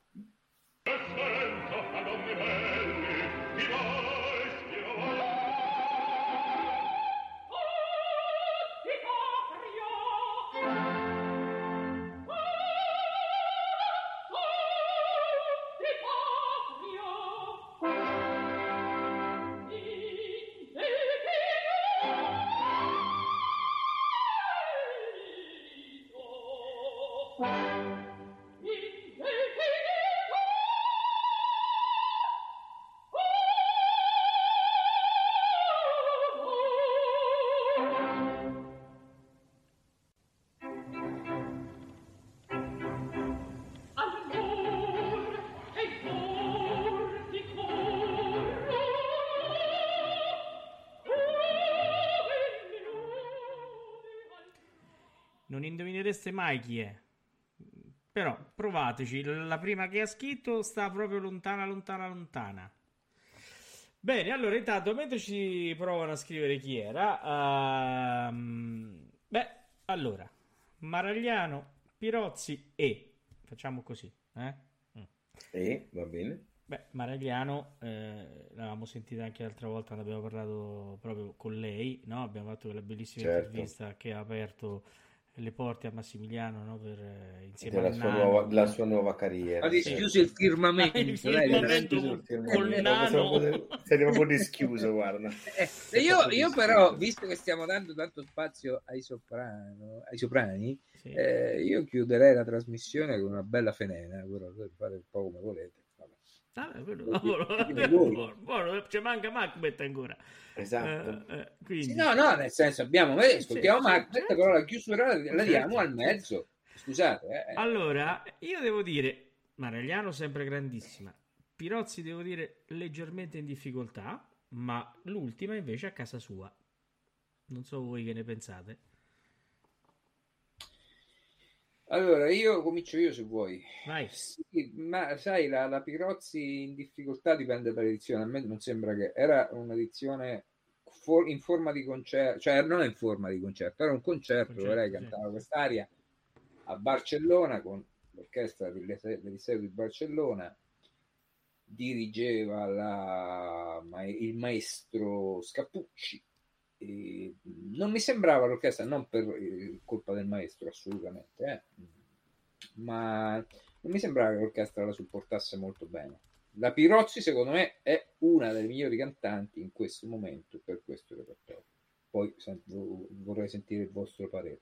Indovinereste mai chi è. Però provateci. La prima che ha scritto sta proprio lontana, lontana, lontana. Bene, allora intanto mentre ci provano a scrivere chi era, ehm, beh, allora, Maragliano, Pirozzi e facciamo così, eh? E va bene. Beh, Maragliano, eh, l'avevamo sentita anche l'altra volta abbiamo parlato proprio con lei, no? Abbiamo fatto quella bellissima Certo. intervista che ha aperto le porte a Massimiliano, no? Per, eh, insieme Della a sua, Nano. nuova, la sua nuova carriera. Ha dischiuso il firmamento. Il lei, firmamento veramente. col nano. Sei proprio dischiuso, guarda. Eh, io, io però, visto che stiamo dando tanto spazio ai, soprano, ai soprani, Sì. eh, io chiuderei la trasmissione con una bella fenena, però dovete fare un po' come volete. Vabbè. Quello- Dite *laughs* buono, buono, buono, ci manca Macbeth ancora. Esatto. Eh, eh, quindi, Sì, no, no, nel senso abbiamo, eh, ascoltiamo Sì, Macbeth, certo. però la chiusura la, la diamo Certo, al mezzo. Scusate, eh. Allora, io devo dire, Maragliano sempre grandissima. Pirozzi, devo dire, leggermente in difficoltà, ma l'ultima invece a casa sua. Non so voi che ne pensate. Allora, io comincio io se vuoi. Vai. Sì, ma sai, la, la Pirozzi in difficoltà dipende dall'edizione. A me non sembra che era un'edizione for- in forma di concerto, cioè non in forma di concerto, era un concerto dove lei Concerto, sì. cantava quest'aria a Barcellona con l'orchestra del Liceo del Liceo di Barcellona. Dirigeva la- il maestro Scappucci. E non mi sembrava l'orchestra, non per eh, colpa del maestro, assolutamente, eh, ma non mi sembrava che l'orchestra la supportasse molto bene. La Pirozzi, secondo me, è una delle migliori cantanti in questo momento per questo repertorio. Poi vorrei sentire il vostro parere.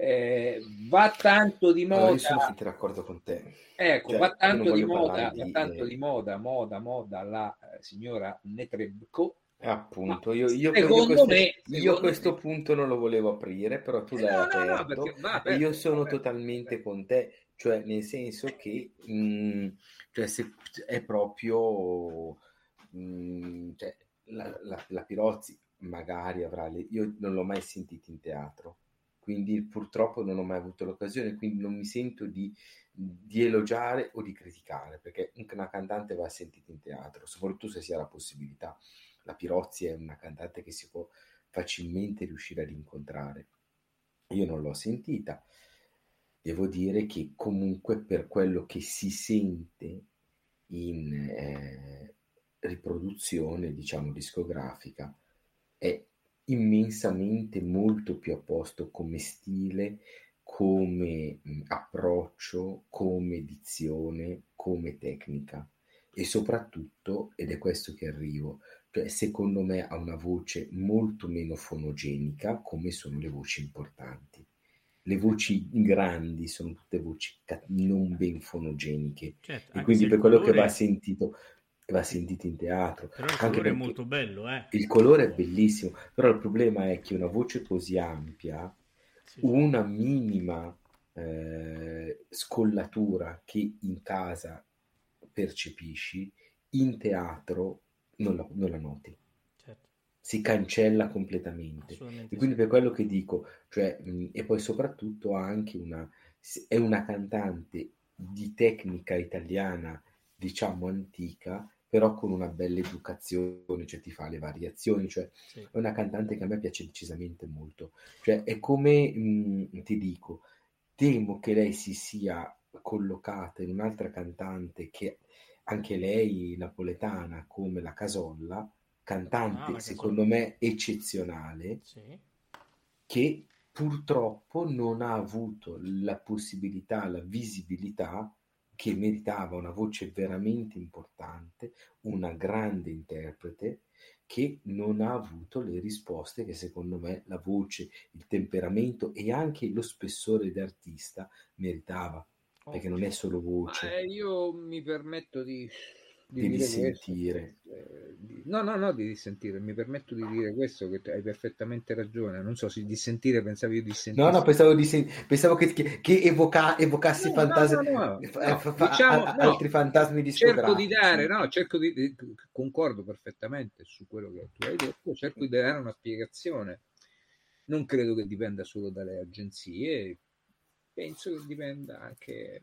Eh, va tanto di Allora, io sono moda, finito d'accordo con te. ecco, Cioè, va tanto di moda, va tanto eh, di moda, moda, moda la eh, signora Netrebko. Appunto, io, io, questo, me- io secondo questo me- punto non lo volevo aprire, però tu Eh, l'hai no, no, no, aperto perché va e aperto, io sono aperto, totalmente aperto. con te, cioè nel senso che mh, cioè, se, è proprio mh, cioè, la, la, la Pirozzi magari avrà le... Io non l'ho mai sentita in teatro, quindi purtroppo non ho mai avuto l'occasione, quindi non mi sento di, di elogiare o di criticare, perché una cantante va sentita in teatro, soprattutto se si ha la possibilità. La Pirozzi è una cantante che si può facilmente riuscire ad incontrare. Io non l'ho sentita. Devo dire che comunque per quello che si sente in eh, riproduzione, diciamo, discografica, è immensamente molto più a posto come stile, come mh, approccio, come dizione, come tecnica e soprattutto, ed è questo che arrivo, secondo me ha una voce molto meno fonogenica come sono le voci importanti. Le voci grandi sono tutte voci non ben fonogeniche Certo, e quindi per quello che colore- va sentito va sentito in teatro Però il anche colore è molto bello, eh. il colore è bellissimo però il problema è che una voce così ampia sì. una minima eh, scollatura che in casa percepisci in teatro non la, non la noti Certo, si cancella completamente e quindi per quello che dico, cioè, mh, e poi soprattutto ha anche una, è una cantante di tecnica italiana, diciamo antica, però con una bella educazione, cioè ti fa le variazioni, cioè Sì. è una cantante che a me piace decisamente molto. Cioè è come, mh, ti dico, temo che lei si sia collocata in un'altra cantante che anche lei napoletana come la Casolla, cantante Ah, secondo me eccezionale, Sì. che purtroppo non ha avuto la possibilità, la visibilità che meritava una voce veramente importante, una grande interprete che non ha avuto le risposte che secondo me la voce, il temperamento e anche lo spessore d'artista meritava, perché non è solo voce, eh, io mi permetto di, di sentire. eh, di- no, no, no, di dissentire. Mi permetto di dire questo, che hai perfettamente ragione. Non so se dissentire pensavi io No, dissentissi. no, pensavo, di pensavo che, che, che evoca- evocassi No, fantasmi, no, no, no, no, fa- fa- diciamo, a- no, altri fantasmi cerco di dare, no, cerco di, di- concordo perfettamente su quello che tu hai detto, cerco di dare una spiegazione. Non credo che dipenda solo dalle agenzie, penso che dipenda anche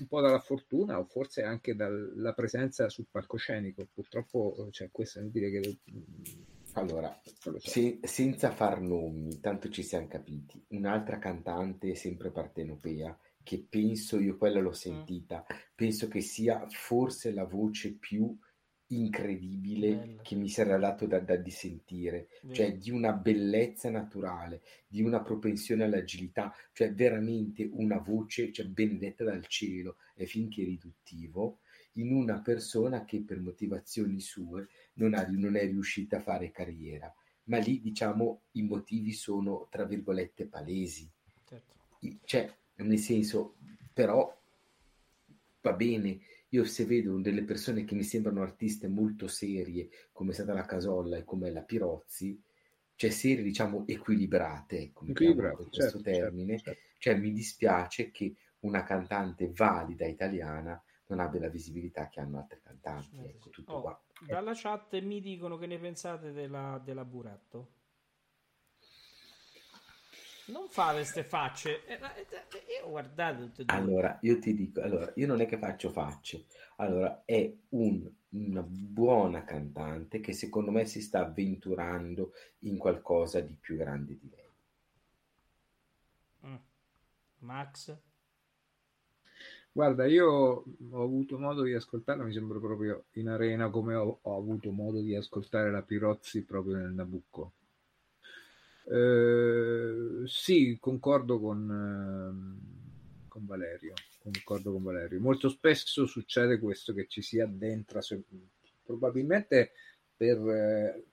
un po' dalla fortuna o forse anche dalla presenza sul palcoscenico. Purtroppo, cioè, questo vuol dire che Allora, so. se- senza far nomi, tanto ci siamo capiti, un'altra cantante sempre partenopea, che penso, io quella l'ho sentita, penso che sia forse la voce più incredibile Bella, che mi si era dato da, da di sentire, cioè di una bellezza naturale, di una propensione all'agilità, cioè veramente una voce cioè, benedetta dal cielo e finché riduttivo, in una persona che per motivazioni sue non, ha- non è riuscita a fare carriera. Ma lì, diciamo, i motivi sono, tra virgolette, palesi. Certo. Cioè, nel senso, però va bene. Io se vedo delle persone che mi sembrano artiste molto serie, come è stata la Casolla e come la Pirozzi, cioè serie, diciamo, equilibrate, ecco, mettiamolo Equilibrato, con questo certo, certo, termine, certo. cioè mi dispiace che una cantante valida italiana non abbia la visibilità che hanno altre cantanti. Ecco, tutto Oh, qua. dalla chat mi dicono che ne pensate della, della Buratto. Non fate ste facce. Eh, ma- eh, io guardate tutte e due. Allora, io ti dico, allora, io non è che faccio facce, allora, è un- una buona cantante che secondo me si sta avventurando in qualcosa di più grande di lei. Mm. Max? Guarda, io ho avuto modo di ascoltarla, mi sembra proprio in arena come ho, ho avuto modo di ascoltare la Pirozzi proprio nel Nabucco. Eh, sì, concordo con, ehm, con Valerio, concordo con Valerio. Molto spesso succede questo che ci si addentra, se- probabilmente per... eh,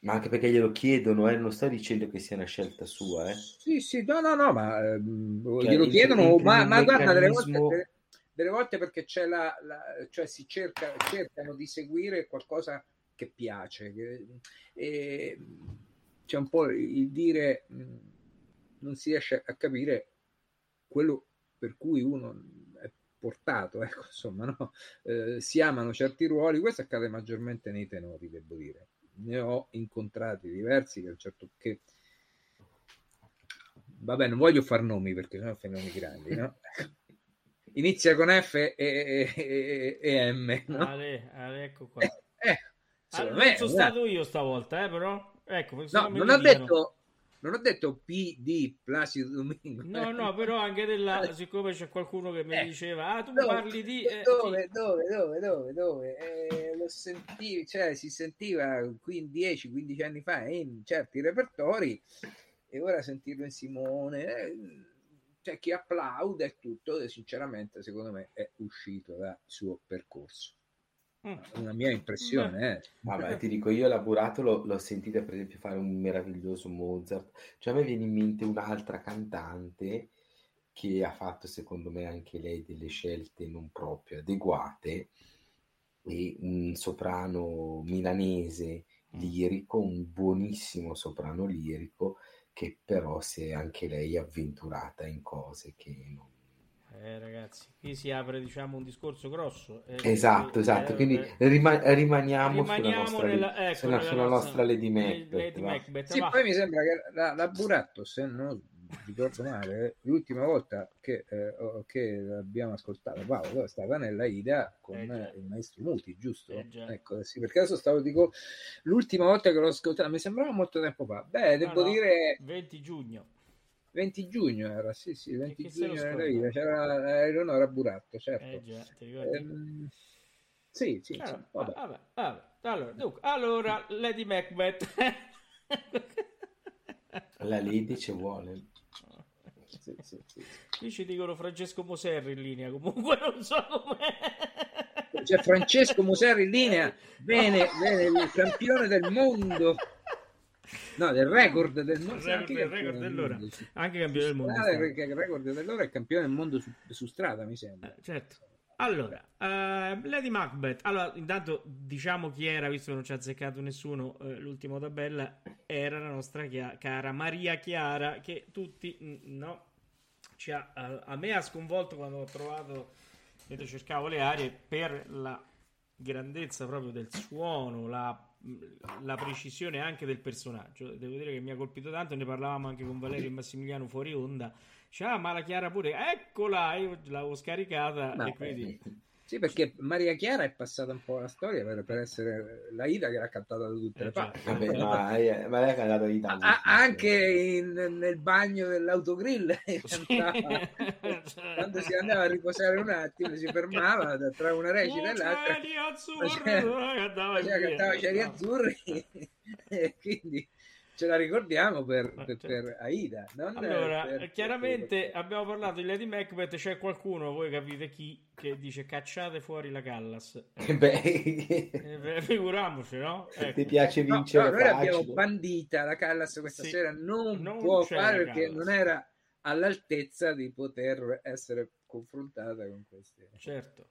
Ma anche perché glielo chiedono, eh, non sto dicendo che sia una scelta sua, eh. Sì, sì, no, no, no, ma ehm, Cioè, glielo il- chiedono, il- ma, il ma guarda, delle volte, meccanismo- delle, delle volte perché c'è la, la- cioè si cerca, cercano di seguire qualcosa che piace, che- e c'è un po' il dire, mh, non si riesce a capire quello per cui uno è portato, *laughs* ecco, insomma, no? Eh, si amano certi ruoli, questo accade maggiormente nei tenori, devo dire. Ne ho incontrati diversi che a un certo che vabbè, non voglio far nomi perché sono fenomeni grandi, no? *laughs* Inizia con F e, e- e- e M, no? Ale, Ale, ecco qua. Eh, eh, me, sono stato io stavolta, eh, però. Ecco, no, non dicono. detto non ho detto P di Placido Domingo. No, no, però anche della, *laughs* siccome c'è qualcuno che mi Eh, diceva, ah, tu dove, parli di... eh, dove, sì. dove, dove, dove, dove? Eh, lo cioè si sentiva 10-15 anni fa in certi repertori e ora sentirlo in Simone, eh, c'è chi applaude e tutto, e sinceramente secondo me è uscito dal suo percorso. Mm. Una mia impressione, eh. Vabbè, ti dico, io Laburato l'ho, l'ho sentita per esempio fare un meraviglioso Mozart, cioè a me viene in mente un'altra cantante che ha fatto secondo me anche lei delle scelte non proprio adeguate e un soprano milanese lirico, un buonissimo soprano lirico che però si è anche lei avventurata in cose che non... Eh, ragazzi, qui si apre, diciamo, un discorso grosso. eh, Esatto, eh, esatto, eh, quindi eh, rima- rimaniamo, sulla rimaniamo nostra, nella, ecco, sulla, sulla nostra Lady Lady Macbeth. va. Macbeth, Sì, poi mi sembra che la, la Buratto, se non ricordo male, l'ultima volta che, eh, che abbiamo ascoltato Paolo è stata nella Ida con Eh, il maestro Muti, giusto? Eh, ecco, sì, perché adesso stavo dico l'ultima volta che l'ho ascoltata, mi sembrava molto tempo fa. Beh, devo No, no, dire 20 giugno. 20 giugno era, sì, sì, 20 chi se lo giugno scorda? Ida, c'era eh, Eleonora Buratto, certo. Eh già? Ehm, sì, sì, sì, Allora, vabbè. vabbè, vabbè. Allora, dunque, allora, Lady Macbeth. *laughs* La Lady ci vuole. Sì, sì, sì. Qui ci dicono Francesco Moserri in linea, comunque *laughs* non so com'è. C'è Francesco Muserri in linea, bene, bene, il campione del mondo. No, del record del mondo. Il record- il record dell'ora. Anche campione del mondo. Ah, il rec- il record dell'ora è campione del mondo su, su strada, mi sembra. Eh, certo. Allora, eh, Lady Macbeth. Allora, intanto diciamo chi era, visto che non ci ha azzeccato nessuno, eh, l'ultima tabella era la nostra chia- cara Maria Chiara, che tutti, mm, no, ci ha, eh, a me ha sconvolto quando ho trovato, mentre cercavo le arie, per la grandezza proprio del suono, la, la precisione anche del personaggio. Devo dire che mi ha colpito tanto, ne parlavamo anche con Valerio e Massimiliano fuori onda. Dice, ah, ma la Chiara pure, eccola, io l'avevo scaricata No, e quindi... Sì, perché Maria Chiara è passata un po' la storia per, per essere la Ida che l'ha cantata da tutte Eh, le già. parti. Vabbè, ma, eh, ma lei ha cantato tanto. A- anche in- nel bagno dell'autogrill *laughs* quando si andava a riposare un attimo si fermava tra una recita e l'altra *laughs* Cieli azzurri, Faceva- cantava cantava Cieli No. Azzurri *laughs* e quindi ce la ricordiamo per, Ah, per- certo. per Aida non Allora, per- chiaramente abbiamo parlato di Lady Macbeth, c'è qualcuno, voi capite chi, che dice cacciate fuori la Callas. *laughs* Beh, Eh, beh, *laughs* figuriamoci, no? Ecco. ti piace No, vincere no, noi abbiamo bandita la Callas questa Sì. sera non, Non può fare perché non era all'altezza di poter essere confrontata con queste Certo.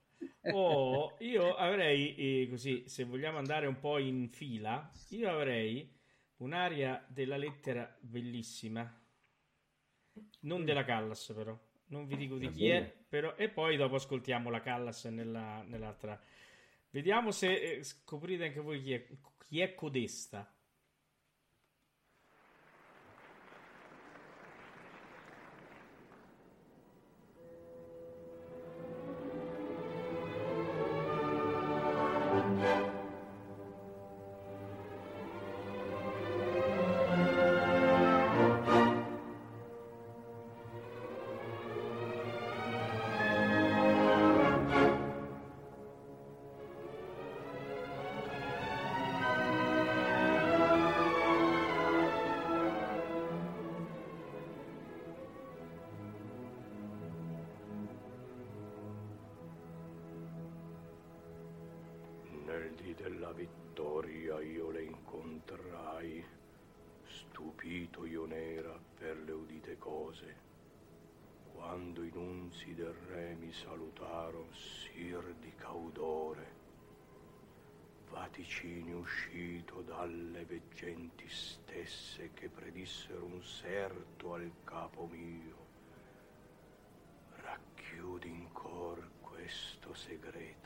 O io avrei, eh, così, se vogliamo andare un po' in fila, io avrei un'aria della lettera bellissima, non della Callas però, non vi dico di chi è, però, e poi dopo ascoltiamo la Callas nella, nell'altra. Vediamo se eh, scoprite anche voi chi è, chi è Codesta. Vaticini uscito dalle veggenti stesse che predissero un serto al capo mio. Racchiudi in cor questo segreto.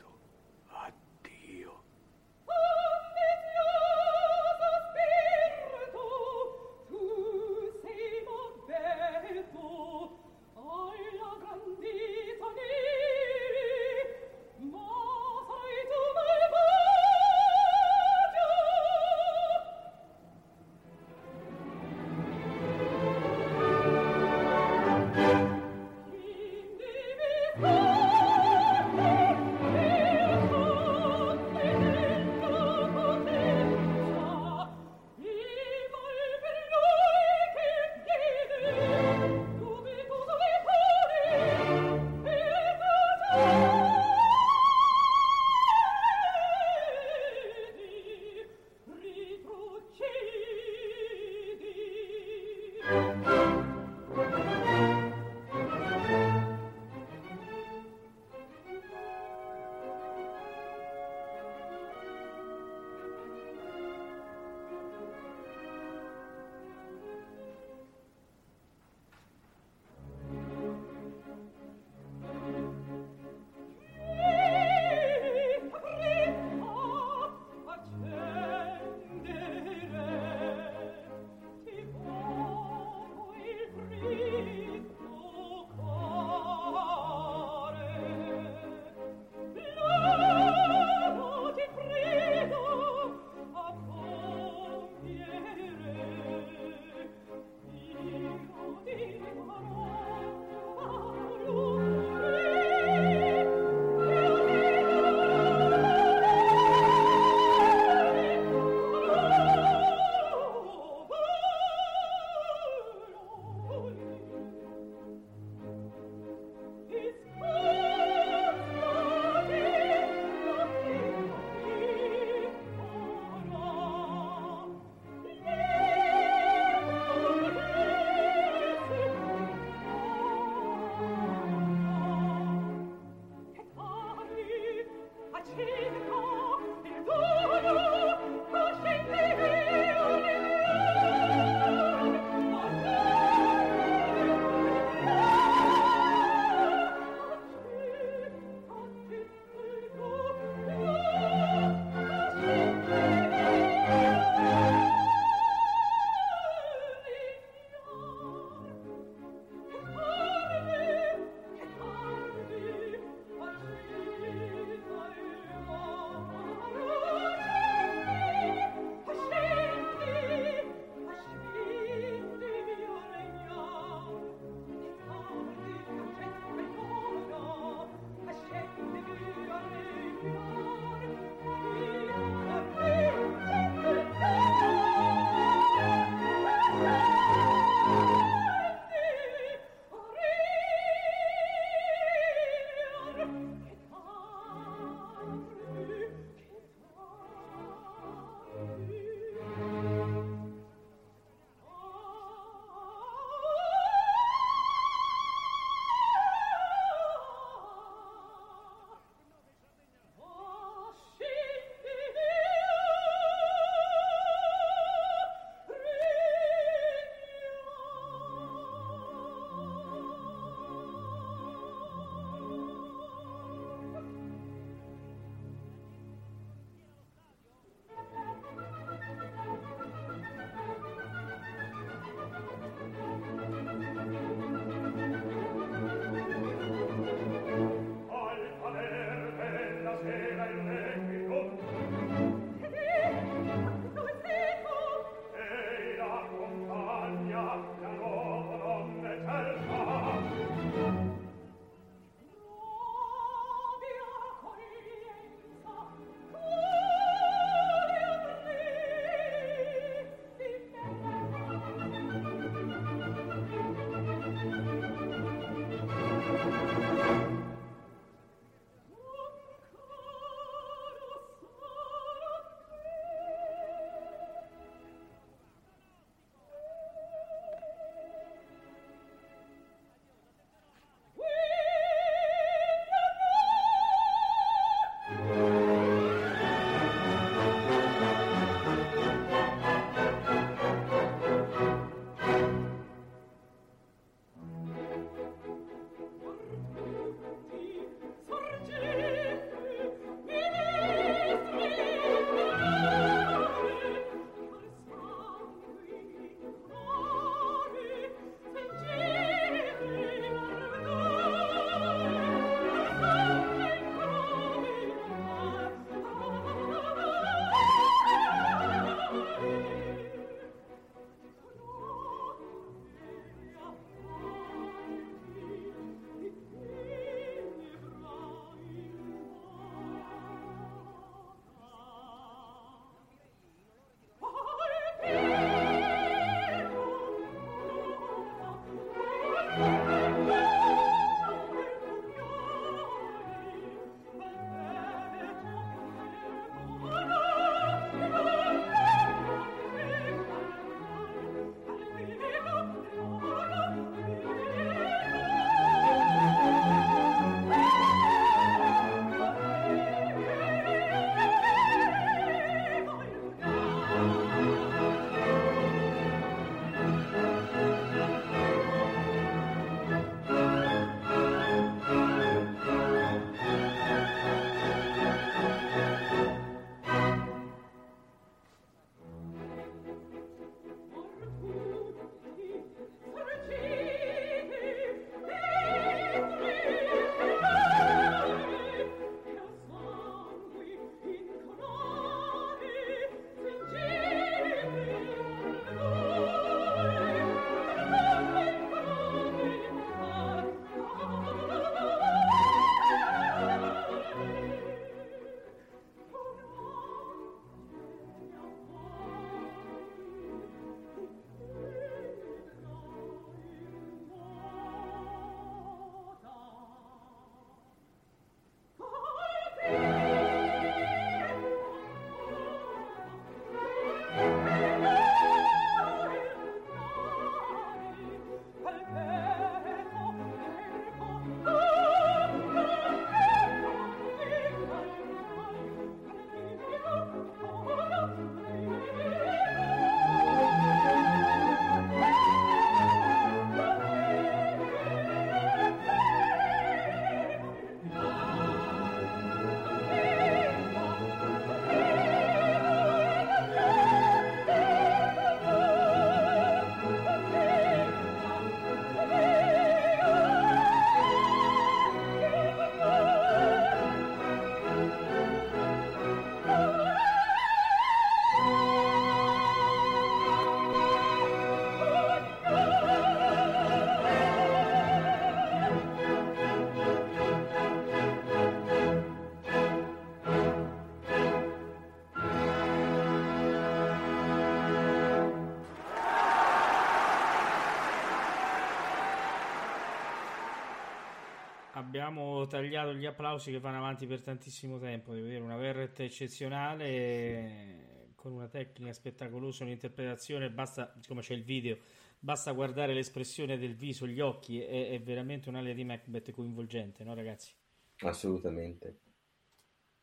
Tagliato gli applausi che vanno avanti per tantissimo tempo. Devo dire, una Verret eccezionale eh, con una tecnica spettacolosa, un'interpretazione. Basta, siccome c'è il video, basta guardare l'espressione del viso, gli occhi. È, è veramente un'alia di Macbeth coinvolgente, no, ragazzi? Assolutamente.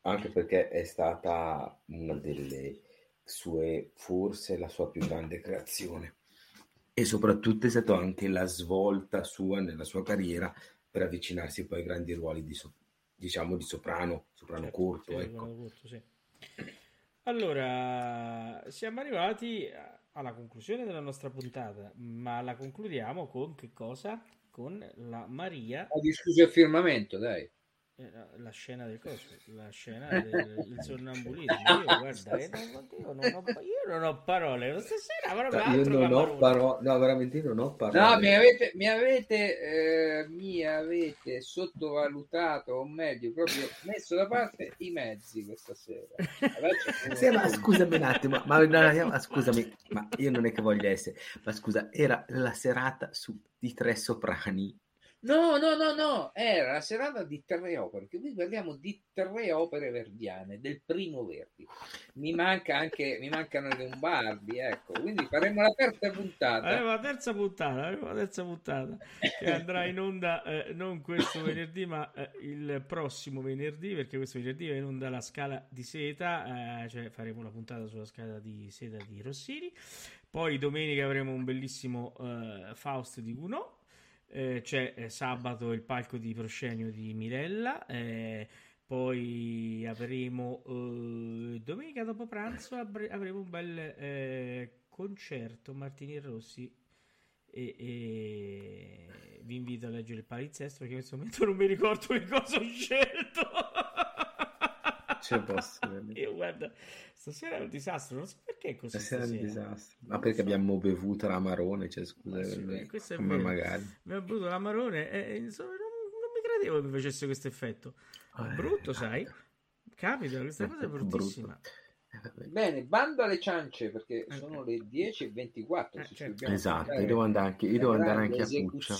Anche perché è stata una delle sue, forse la sua più grande creazione. E soprattutto è stata anche la svolta sua nella sua carriera per avvicinarsi poi ai grandi ruoli di, so- diciamo, di soprano, soprano Certo, corto, sì, ecco. corto, sì. Allora, siamo arrivati alla conclusione della nostra puntata, ma la concludiamo con che cosa? Con la Maria, Ho discusso il firmamento, dai. Eh, la scena del coso, la scena del sonnambulismo. Io, *laughs* guarda, eh, non, io, non ho, io non ho parole, stasera proprio No, io altro non ho parole, no, veramente io non ho parole. No, mi avete, mi avete, eh, mi avete sottovalutato, o meglio, proprio messo da parte i mezzi questa sera. Sì, ma scusami un attimo, ma, no, no, ma scusami, ma io non è che voglio essere, ma scusa, era la serata su, di tre soprani. No, no, no, no, era la serata di tre opere, che qui parliamo di tre opere verdiane, del primo Verdi. Mi manca anche, mi mancano i Lombardi, ecco, quindi faremo la terza puntata. Avevo la terza puntata, la terza puntata che andrà in onda eh, non questo venerdì, ma eh, il prossimo venerdì, perché questo venerdì va in onda la scala di seta, eh, cioè faremo la puntata sulla scala di seta di Rossini. Poi domenica avremo un bellissimo eh, Faust di Gounod. Eh, c'è eh, sabato il palco di proscenio di Mirella. eh, poi avremo eh, domenica dopo pranzo avremo un bel eh, concerto Martini Rossi e, e vi invito a leggere il palinsesto perché in questo momento non mi ricordo che cosa ho scelto Ce posso, *laughs* io guarda stasera è un disastro non so perché è così Stasera è un stasera. disastro. Ma perché abbiamo bevuto l'amarone, cioè scusa, Ma sì, beh, questo è ma vero. magari. ha bevuto l'amarone e insomma, non, non mi credevo che mi facesse questo effetto Eh, brutto sai capita questa Eh, cosa è brutto. bruttissima Eh, vabbè. Bene, bando alle ciance perché Eh. sono le 10.24. Eh, se ci certo. Esatto, io devo andare anche, io devo andare anche a Puccia.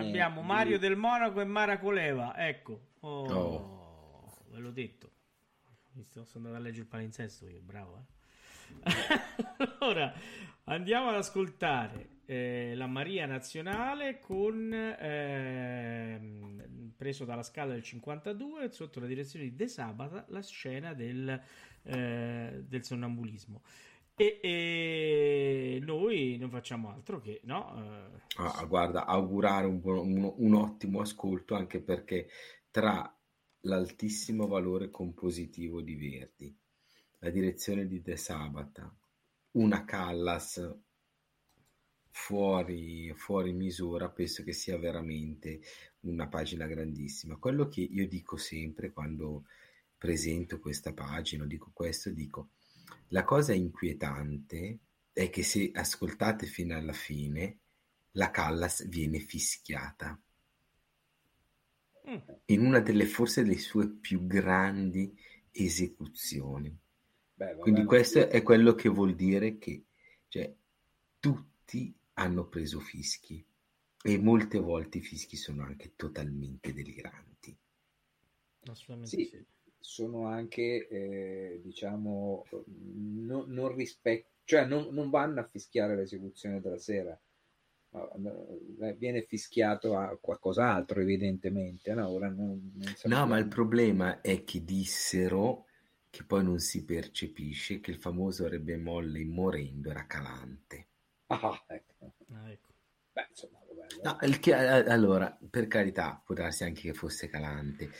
abbiamo di- Mario del Monaco e Mara Coleva ecco oh, Oh. ve l'ho detto sono andato a leggere il palinsesto io bravo eh. *laughs* allora andiamo ad ascoltare eh, la Maria Nazionale con ehm, preso dalla scala del 52 sotto la direzione di De Sabata la scena del, eh, del sonnambulismo e, e noi non facciamo altro che no eh, Ah, guarda, augurare un, un- un ottimo ascolto anche perché tra l'altissimo valore compositivo di Verdi, la direzione di De Sabata, una Callas fuori, fuori misura, penso che sia veramente una pagina grandissima. Quello che io dico sempre quando presento questa pagina, dico questo, dico la cosa inquietante è che se ascoltate fino alla fine, la Callas viene fischiata in una delle forse delle sue più grandi esecuzioni. Beh, Quindi questo è quello che vuol dire che cioè, tutti hanno preso fischi e molte volte i fischi sono anche totalmente deliranti. assolutamente Sì. sì. sono anche, eh, diciamo, no- non rispecchio, cioè non, non vanno a fischiare l'esecuzione della sera, viene fischiato a qualcos'altro, evidentemente. No, Ora non, non No, ma il problema è che dissero che poi non si percepisce che il famoso re bemolle morendo era calante. Ah, ecco. Ah, ecco. Beh, insomma, No, il che- eh, allora, per carità, può darsi anche che fosse calante.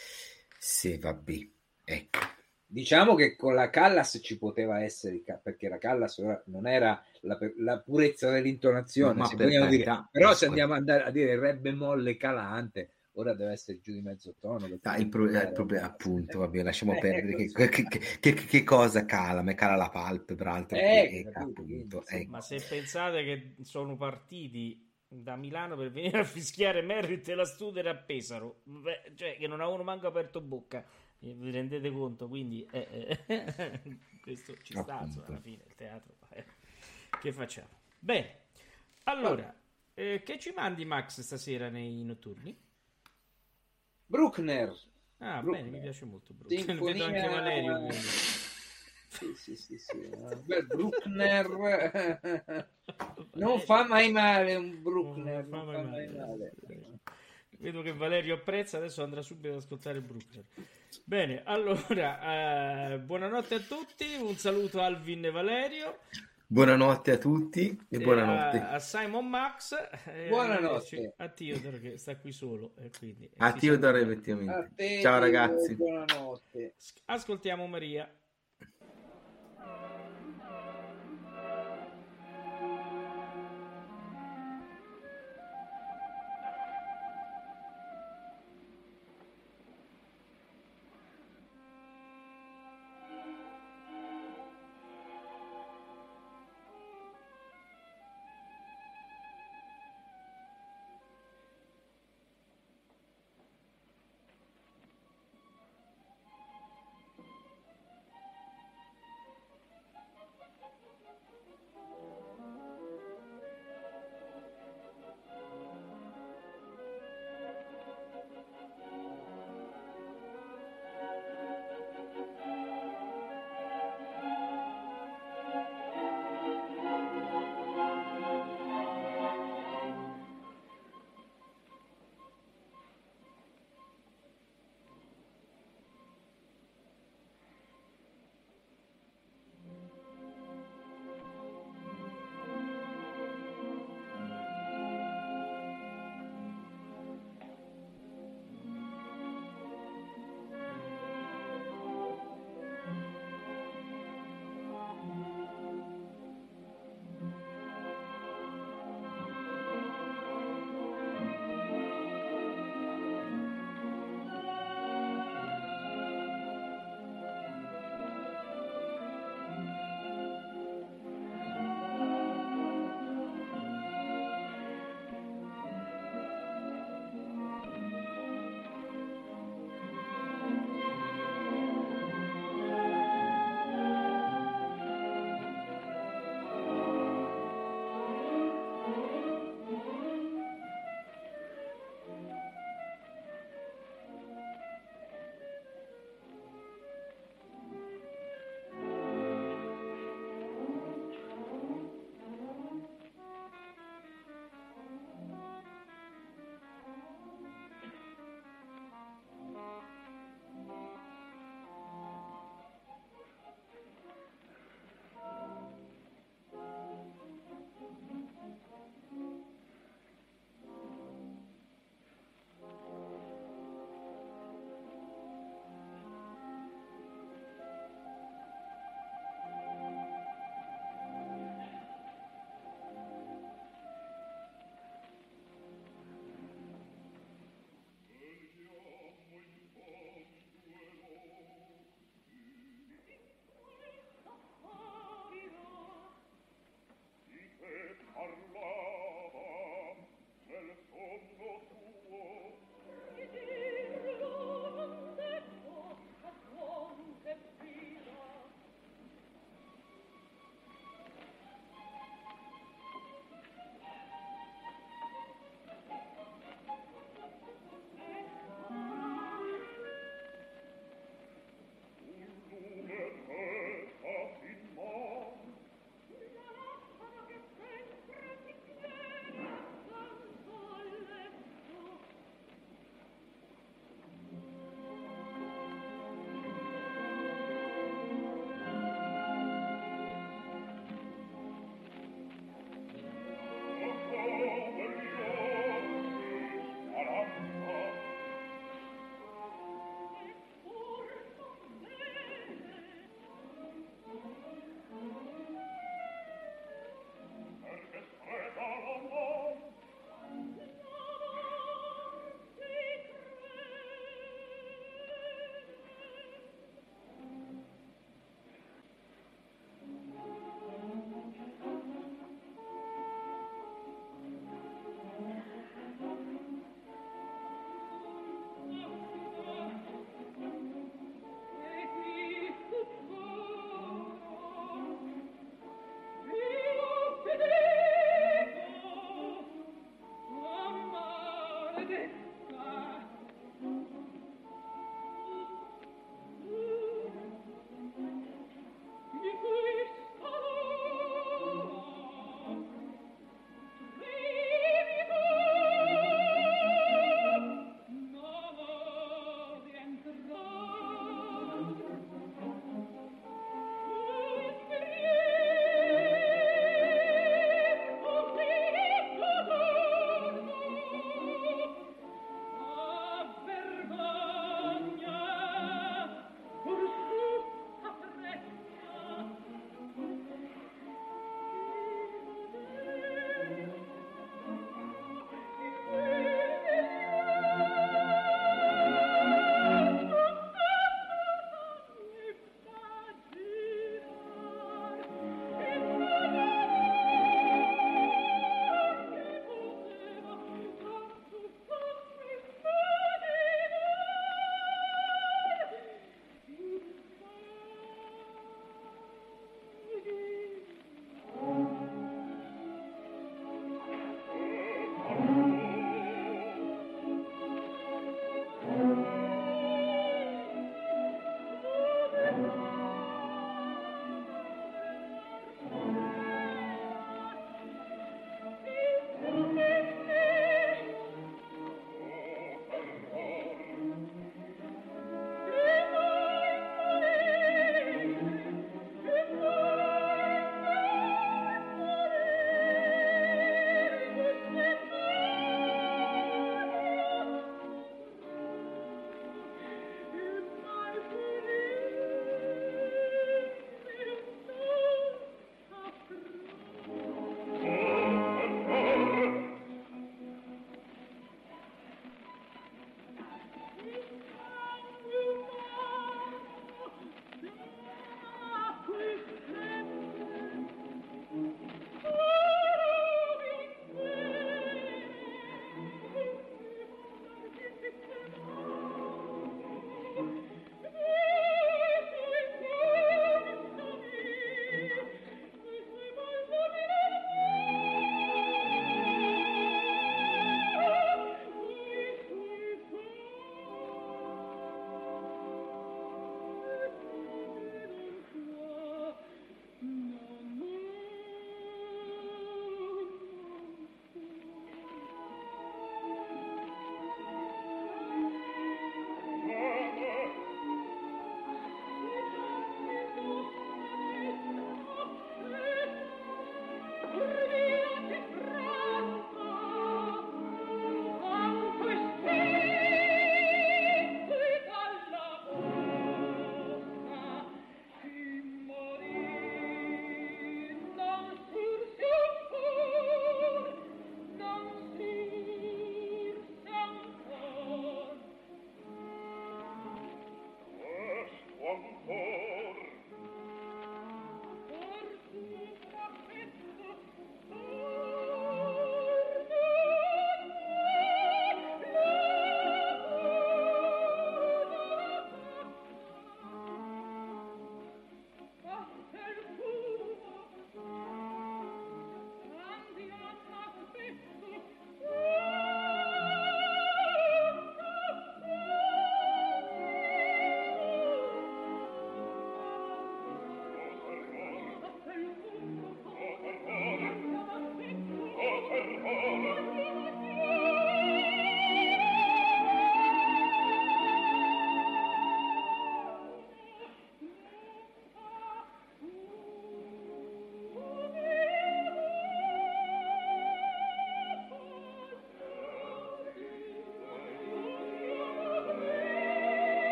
Se vabbè, ecco. Diciamo che con la Callas ci poteva essere, perché la Callas non era la, la purezza dell'intonazione, Ma se per vogliamo dire. carità, però se andiamo ad andare a dire re bemolle calante, ora deve essere giù di mezzo tono. Ah, il, pro- eh, il problema, appunto, vabbè, lasciamo Eh, perdere che, ecco, che- che- che- che cosa cala, ma cala la palpebra, altro Eh, appunto, ecco. Ma se pensate che sono partiti da Milano per venire a fischiare Merritt e la Studer a Pesaro, beh, cioè che non avevano manco aperto bocca, vi rendete conto? Quindi eh, eh, *laughs* questo ci sta, alla fine il teatro. eh. Che facciamo? Bene, allora, eh, che ci mandi Max stasera nei notturni? Bruckner. Ah, Bruckner. bene, mi piace molto Bruckner. Sinfonia- Vedo anche Valerio. Sì, sì, sì, sì. eh, Beh, Bruckner *laughs* non fa mai male un Bruckner, non fa mai male. Vedo che Valerio apprezza, adesso andrà subito ad ascoltare Bruckner. Bene, allora, eh, buonanotte a tutti, un saluto a Alvin e Valerio, Buonanotte a tutti e e buonanotte. a, a Simon Max, e Buonanotte. a Theodore che sta qui solo. E quindi, A si Theodore saluta. A effettivamente. te, Ciao ragazzi. Buonanotte. Ascoltiamo Maria.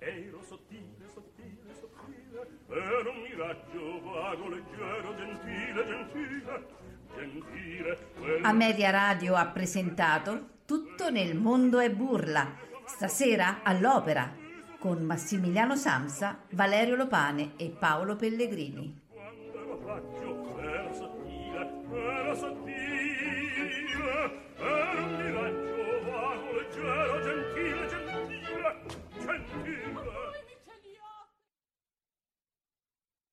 Ero sottile sottile sottile ero un miraggio vago leggero gentile gentile gentile quella Ameria Radio ha presentato Tutto nel mondo è burla, stasera all'opera, con Massimiliano Samsa, Valerio Lopane e Paolo Pellegrini.